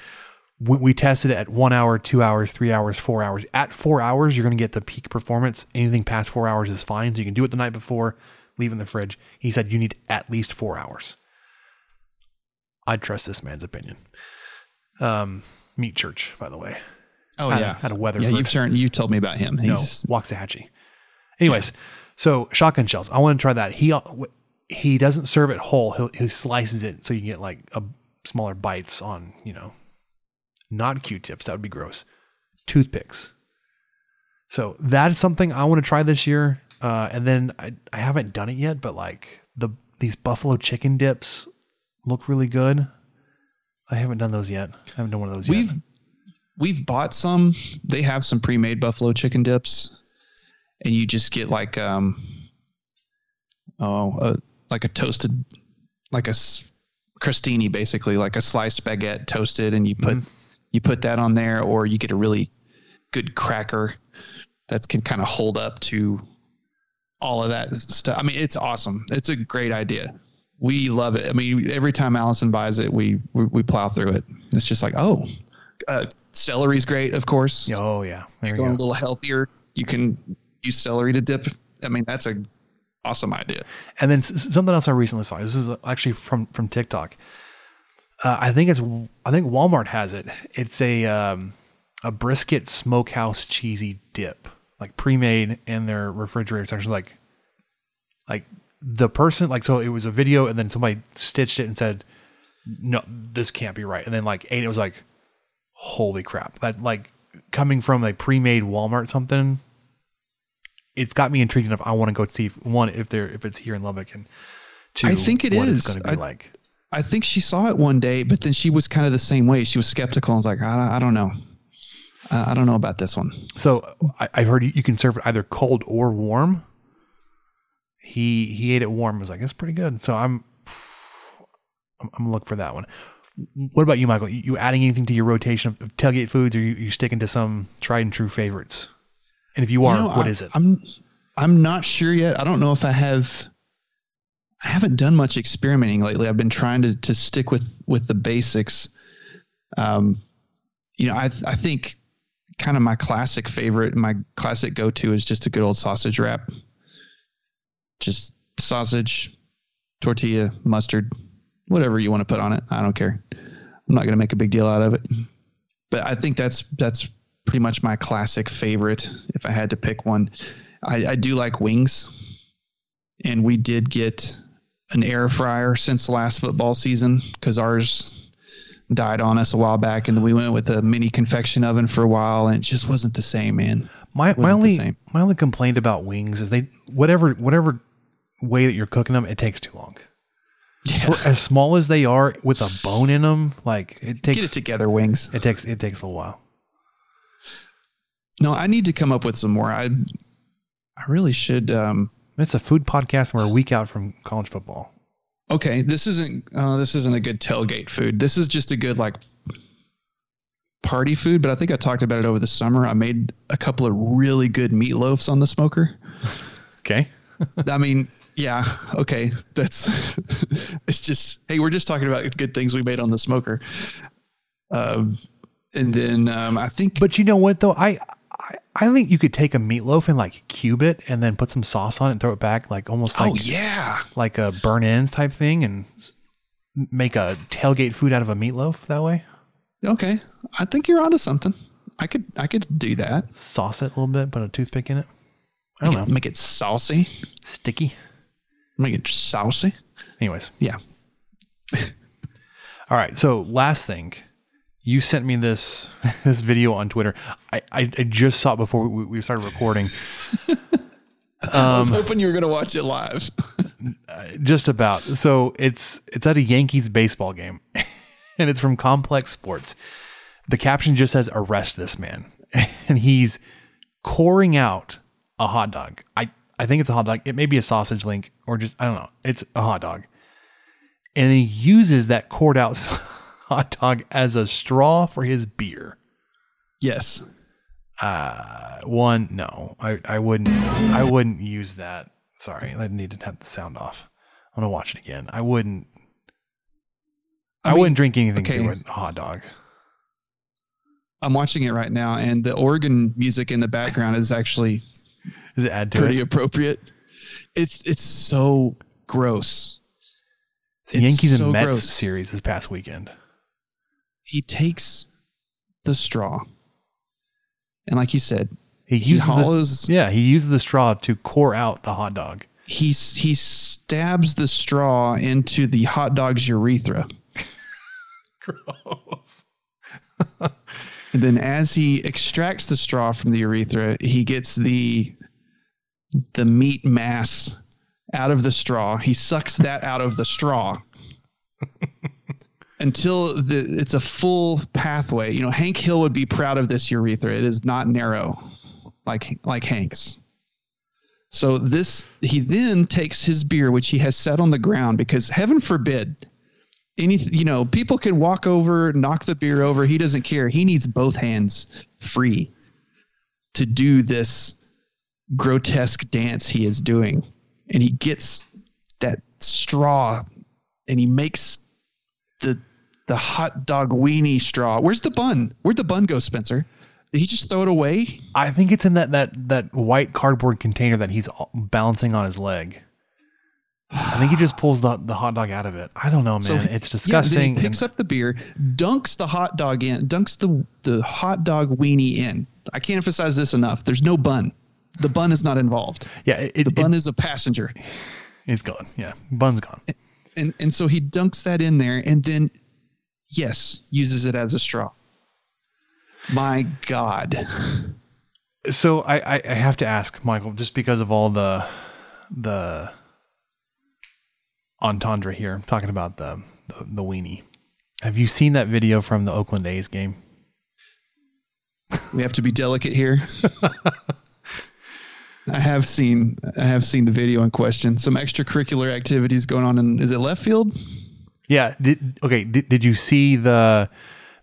we, we tested it at one hour, two hours, three hours, four hours. At four hours, you're going to get the peak performance. Anything past four hours is fine. So you can do it the night before, leave it in the fridge. He said you need at least four hours. I trust this man's opinion. Um, Meat Church, by the way. Oh Out of- yeah, out of Weatherford. Yeah, you've turned. You told me about him. He's, No, He's Waxahachie. Anyways, so shotgun shells. I want to try that. He uh, he doesn't serve it whole. He'll, he slices it so you get like a smaller bites on you know, not Q-tips. That would be gross. Toothpicks. So that is something I want to try this year. Uh, and then I I haven't done it yet, but like the these buffalo chicken dips look really good. I haven't done those yet. I haven't done one of those we've yet. we've bought some. They have some pre-made buffalo chicken dips, and you just get like um oh uh, like a toasted like a crostini basically like a sliced baguette toasted, and you put you put that on there, or you get a really good cracker that can kind of hold up to all of that stuff. I mean, it's awesome. It's a great idea. We love it. I mean, every time Allison buys it, we we, we plow through it. It's just like, oh, uh, celery's great, of course. Oh yeah, there you Going go. a little healthier. You can use celery to dip. I mean, that's a awesome idea. And then something else I recently saw. This is actually from from TikTok. Uh, I think it's I think Walmart has it. It's a um, a brisket smokehouse cheesy dip, like pre-made in their refrigerator. It's actually like like the person like so it was a video and then somebody stitched it and said no this can't be right and then like ate it, was like holy crap that like coming from a pre-made Walmart something it's got me intrigued enough. I want to go see if, one if they're if it's here in Lubbock and two. I think it is. going to be I- like. I think she saw it one day, but then she was kind of the same way. She was skeptical and was like, I, I don't know. I, I don't know about this one. So I, I heard you, you can serve it either cold or warm. He he ate it warm. Was like it's pretty good. So I'm I'm, I'm gonna look for that one. What about you, Michael? You, you adding anything to your rotation of tailgate foods, or you, you sticking to some tried and true favorites? And if you are, You know, what I- is it? I'm I'm not sure yet. I don't know if I have. I haven't done much experimenting lately. I've been trying to to stick with with the basics. Um, you know, I I think kind of my classic favorite, my classic go to is just a good old sausage wrap. Just sausage, tortilla, mustard, whatever you want to put on it. I don't care. I'm not going to make a big deal out of it. But I think that's that's pretty much my classic favorite. If I had to pick one, I, I do like wings, and we did get an air fryer since last football season because ours died on us a while back, and then we went with a mini convection oven for a while, and it just wasn't the same, man. My my only my only complaint about wings is they whatever whatever way that you're cooking them, it takes too long. For as small as they are, with a bone in them, like it takes Get it together, wings. It takes it takes a little while. No, I need to come up with some more. I I really should. Um, It's a food podcast, and we're a week out from college football. Okay, this isn't uh, this isn't a good tailgate food. This is just a good like party food. But I think I talked about it over the summer. I made a couple of really good meatloafs on the smoker. Okay. I mean, yeah, okay. That's it's just hey, we're just talking about good things we made on the smoker. Um, and then um, I think, But you know what though, I, I I think you could take a meatloaf and like cube it, and then put some sauce on it, and throw it back, like almost oh, like oh yeah, like a burn ends type thing, and make a tailgate food out of a meatloaf that way. okay. I think you're onto something. I could I could do that. Sauce it a little bit, put a toothpick in it. I don't Make it- know, Make it saucy. sticky. Make it saucy. Anyways, Yeah. all right. So last thing, you sent me this this video on Twitter. I I, I just saw it before we, we started recording. I was Um, hoping you were gonna watch it live. just about. So it's it's at a Yankees baseball game, and it's from Complex Sports. The caption just says "Arrest this man," and he's coring out a hot dog. I I think it's a hot dog. It may be a sausage link or just I don't know. It's a hot dog, and he uses that cored out hot dog as a straw for his beer. yes. Uh, one, no, I, I wouldn't, I wouldn't use that. Sorry, I need to have the sound off. I'm gonna watch it again. I wouldn't, I, I mean, wouldn't drink anything okay. through a hot dog. I'm watching it right now, and the organ music in the background is actually Does it add to pretty it? appropriate. It's it's so gross. The it's Yankees so and Mets gross. series this past weekend. He takes the straw, and like you said, He he uses, hollows. the, yeah, he uses the straw to core out the hot dog. He he stabs the straw into the hot dog's urethra. Gross. And then as he extracts the straw from the urethra, he gets the the meat mass out of the straw. He sucks that out of the straw until the, it's a full pathway. You know, Hank Hill would be proud of this urethra. It is not narrow like like Hank's. So this he then takes his beer, which he has set on the ground, because heaven forbid any you know people can walk over knock the beer over he doesn't care he needs both hands free to do this grotesque dance he is doing and he gets that straw and he makes the the hot dog weenie straw where's the bun where'd the bun go spencer did he just throw it away I think it's in that that that white cardboard container that he's balancing on his leg. I think he just pulls the the hot dog out of it. I don't know, man. So, it's yeah, disgusting. he picks up the beer, dunks the hot dog in, dunks the the hot dog weenie in. I can't emphasize this enough. There's no bun. The bun is not involved. yeah, it, The it, bun is a passenger. it's gone. Yeah, bun's gone. And and so he dunks that in there and then yes, uses it as a straw. My God. So I, I I have to ask Michael, just because of all the the entendre here, talking about the the, the weenie. Have you seen that video from the Oakland A's game? We have to be delicate here. I have seen I have seen the video in question. Some extracurricular activities going on in is it left field? Yeah. Did okay? Did, did you see the?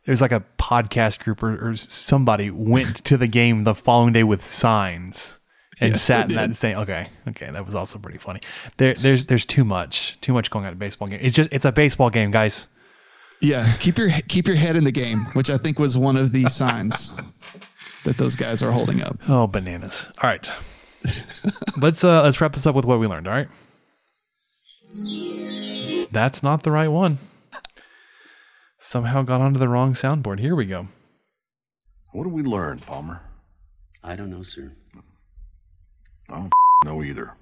There's like a podcast group or, or somebody went to the game the following day with signs and Yes, sat in that saying, okay, okay, that was also pretty funny. There, there's there's too much, too much going on in a baseball game. It's just it's a baseball game, guys. Yeah, keep your keep your head in the game, which I think was one of the signs that those guys are holding up. Oh, bananas! All right, let's uh let's wrap this up with what we learned. All right. That's not the right one. Somehow got onto the wrong soundboard. Here we go. What did we learn, Palmer? I don't know, sir. I don't know either.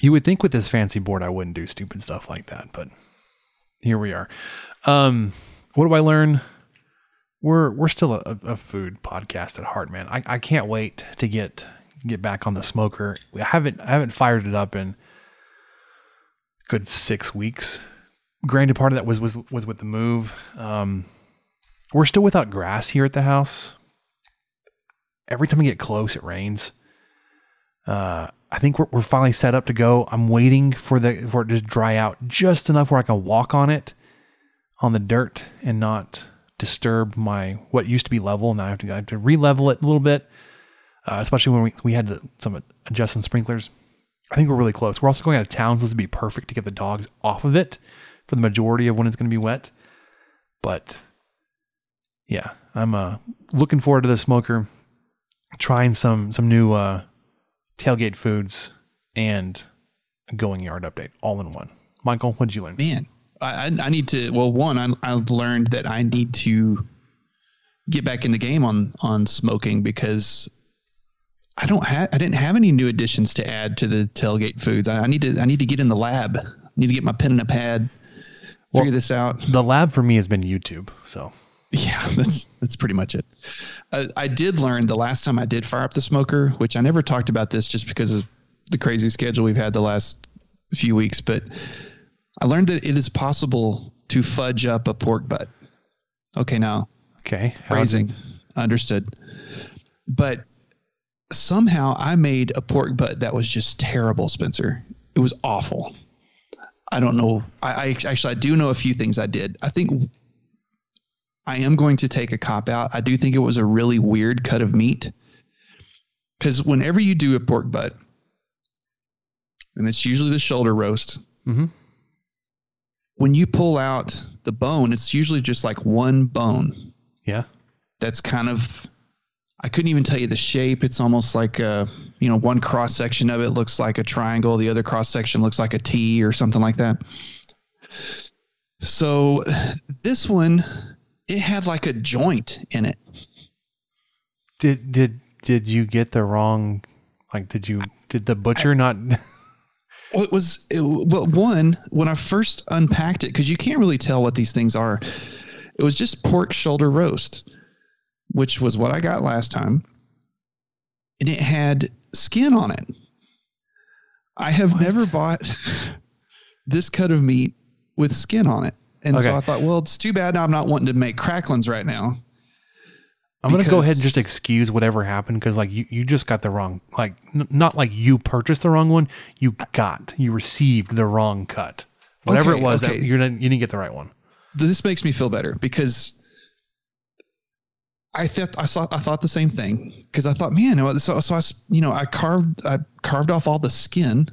You would think with this fancy board I wouldn't do stupid stuff like that, but here we are. Um, what do I learn? We're we're still a, a food podcast at heart, man. I, I can't wait to get get back on the smoker. I haven't I haven't fired it up in good six weeks. Granted, part of that was was was with the move. Um, we're still without grass here at the house. Every time we get close, it rains. Uh, I think we're, we're finally set up to go. I'm waiting for the for it to dry out just enough where I can walk on it on the dirt and not disturb my what used to be level. Now I have to I have to re-level it a little bit, uh, especially when we we had some adjust some sprinklers. I think we're really close. We're also going out of town, so this would be perfect to get the dogs off of it for the majority of when it's going to be wet. But yeah, I'm uh, looking forward to the smoker, trying some some new uh, tailgate foods and going yard update all in one. Michael, what did you learn? Man, I, I need to. Well, one, I, I learned that I need to get back in the game on on smoking because I don't have I didn't have any new additions to add to the tailgate foods. I, I need to I need to get in the lab. I need to get my pen and a pad. Figure Well, this out. The lab for me has been YouTube. So Yeah, that's that's pretty much it. Uh, I did learn the last time I did fire up the smoker, which I never talked about this just because of the crazy schedule we've had the last few weeks, but I learned that it is possible to fudge up a pork butt. Okay, now okay, phrasing understood, but somehow I made a pork butt that was just terrible, Spencer. It was awful. I don't know. I, I actually I do know a few things I did. I think I am going to take a cop out. I do think it was a really weird cut of meat. Because whenever you do a pork butt, and it's usually the shoulder roast, Mhm. when you pull out the bone, it's usually just like one bone. Yeah. That's kind of I couldn't even tell you the shape. It's almost like a, you know, one cross section of it looks like a triangle, the other cross section looks like a T or something like that. So this one, it had like a joint in it. Did did did you get the wrong? Like, did you did the butcher not? Well, it was it, well one when I first unpacked it because you can't really tell what these things are. It was just pork shoulder roast, which was what I got last time, and it had skin on it. I have never bought this cut of meat with skin on it, and so I thought, well, it's too bad now I'm not wanting to make cracklins right now. I'm gonna go ahead and just excuse whatever happened because like you you just got the wrong like n- not like you purchased the wrong one. You got you received the wrong cut. Whatever Okay, it was, okay. that you're not, you didn't get the right one. this makes me feel better because I thought I saw I thought the same thing because I thought, man, so so I you know I carved I carved off all the skin,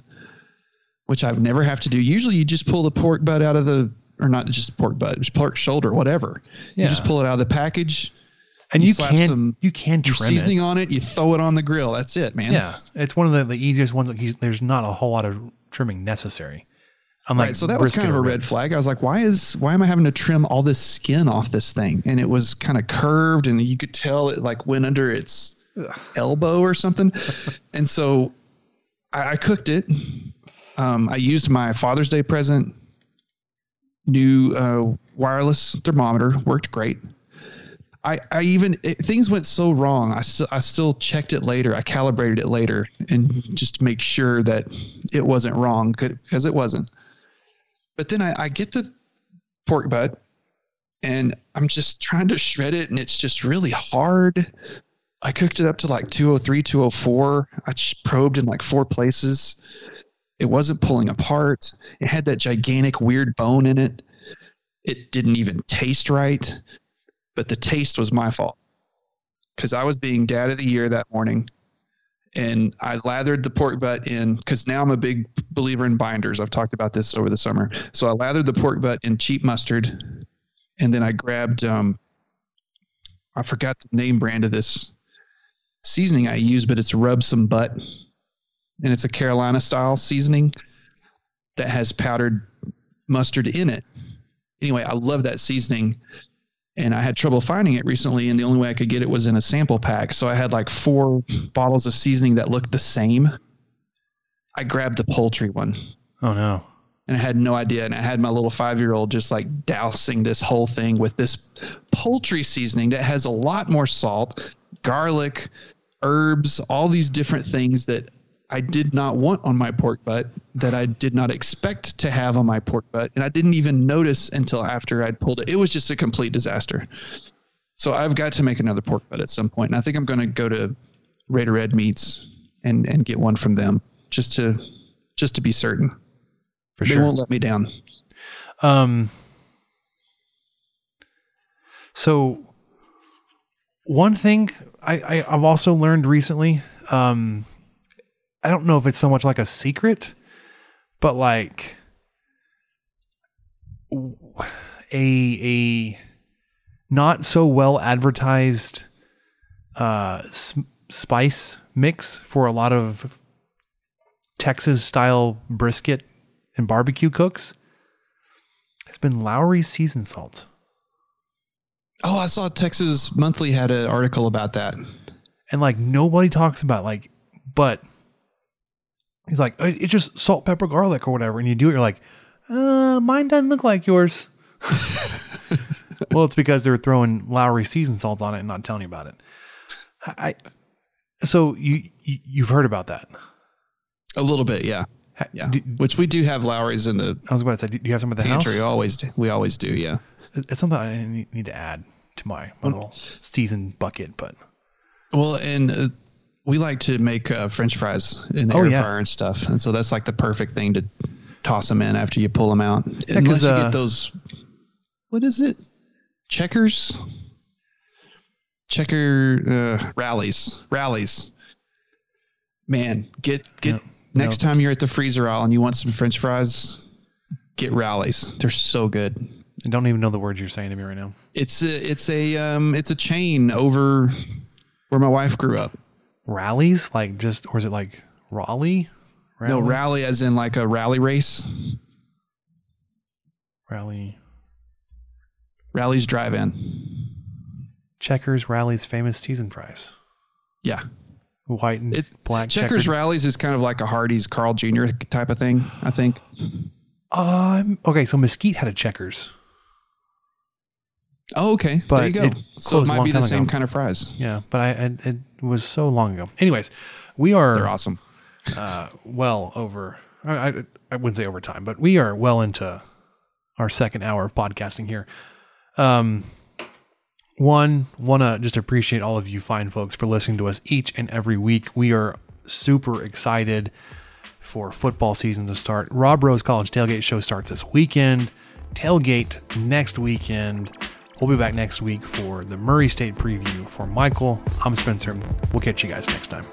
which I've never have to do. Usually, you just pull the pork butt out of the or not just pork butt, just pork shoulder, whatever. Yeah. You just pull it out of the package, And you, slap can some you can trim seasoning it. on it. You throw it on the grill. That's it, man. Yeah, it's one of the, the easiest ones. Like there's not a whole lot of trimming necessary. Unlike right. So that was kind of a or red ribs. flag. I was like, why is why am I having to trim all this skin off this thing? And it was kind of curved, and you could tell it like went under its elbow or something. and so I, I cooked it. Um, I used my Father's Day present new uh, wireless thermometer. Worked great. I, I even it, things went so wrong. I still I still checked it later. I calibrated it later and just to make sure that it wasn't wrong because it wasn't. But then I, I get the pork butt and I'm just trying to shred it and it's just really hard. I cooked it up to like 203, 204. I probed in like four places. It wasn't pulling apart. It had that gigantic weird bone in it. It didn't even taste right, but the taste was my fault because I was being dad of the year that morning and I lathered the pork butt in because now I'm a big believer in binders. I've talked about this over the summer. So I lathered the pork butt in cheap mustard, and then I grabbed um, I forgot the name brand of this seasoning I use, but it's rub some butt, and it's a Carolina style seasoning that has powdered mustard in it. Anyway, I love that seasoning and I had trouble finding it recently. And the only way I could get it was in a sample pack. So I had like four bottles of seasoning that looked the same. I grabbed the poultry one Oh no. and I had no idea. And I had my little five year old just like dousing this whole thing with this poultry seasoning that has a lot more salt, garlic, herbs, all these different things that I did not want on my pork butt, that I did not expect to have on my pork butt. And I didn't even notice until after I'd pulled it. It was just a complete disaster. So I've got to make another pork butt at some point. And I think I'm going to go to Raider Red Meats and, and get one from them just to just to be certain. For sure. they sure. won't let me down. Um. So, one thing I, I I've also learned recently, um, I don't know if it's so much like a secret, but like a a not so well advertised uh s- spice mix for a lot of Texas style brisket and barbecue cooks has been Lawry's season salt. Oh, I saw Texas Monthly had an article about that. And like nobody talks about like, but he's like, "Uh, it's just salt, pepper, garlic or whatever. And you do it, you're like, uh, mine doesn't look like yours. well, it's because they're throwing Lawry season salt on it and not telling you about it. I, so you, you you've heard about that? A little bit, yeah. Yeah. Which we do have Lawry's in the I was about to say, do you have some at the pantry. house? Always. We always do, yeah. It's something I need, need to add to my, my little season bucket, but Well, and uh, we like to make uh, French fries in the Oh, air yeah. fryer and stuff, and so that's like the perfect thing to toss them in after you pull them out. Yeah, Unless you uh, get those, what is it? Checkers, checker uh, rallies, rallies. Man, get get next time you're at the freezer aisle and you want some French fries, get rallies. They're so good. I don't even know the words you're saying to me right now. It's a it's a um it's a chain over where my wife grew up. Rallies, like just, or is it like Raleigh? No, rally as in like a rally race. Rally. Rally's drive-in. Checkers, Rally's famous season fries. Yeah. White and It, black Checkers checkered. rallies is kind of like a Hardee's Carl Jr. type of thing, I think. Um. Okay, so Mesquite had a Checkers. Oh, okay. But there you go. it So it might be the same ago. kind of fries. Yeah, but I, I it was so long ago. Anyways, we are They're awesome. uh, well over. I, I I wouldn't say over time, but we are well into our second hour of podcasting here. Um, one want to just appreciate all of you fine folks for listening to us each and every week. We are super excited for football season to start. Rob Rose College Tailgate Show starts this weekend. Tailgate next weekend. We'll be back next week for the Murray State preview. For Michael, I'm Spencer. We'll catch you guys next time.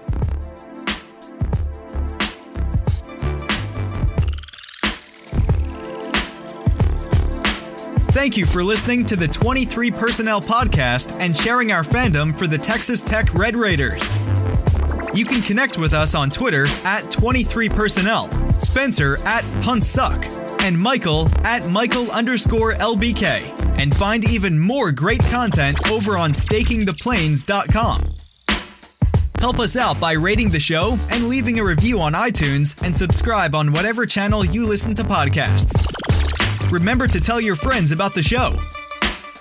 Thank you for listening to the 23 Personnel Podcast and sharing our fandom for the Texas Tech Red Raiders. You can connect with us on Twitter at 23personnel, Spencer at Puntsuck, and Michael at Michael underscore LBK. And find even more great content over on stakingtheplains.com. Help us out by rating the show and leaving a review on iTunes and subscribe on whatever channel you listen to podcasts. Remember to tell your friends about the show.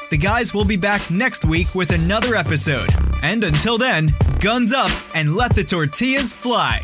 The guys will be back next week with another episode. And until then, guns up and let the tortillas fly.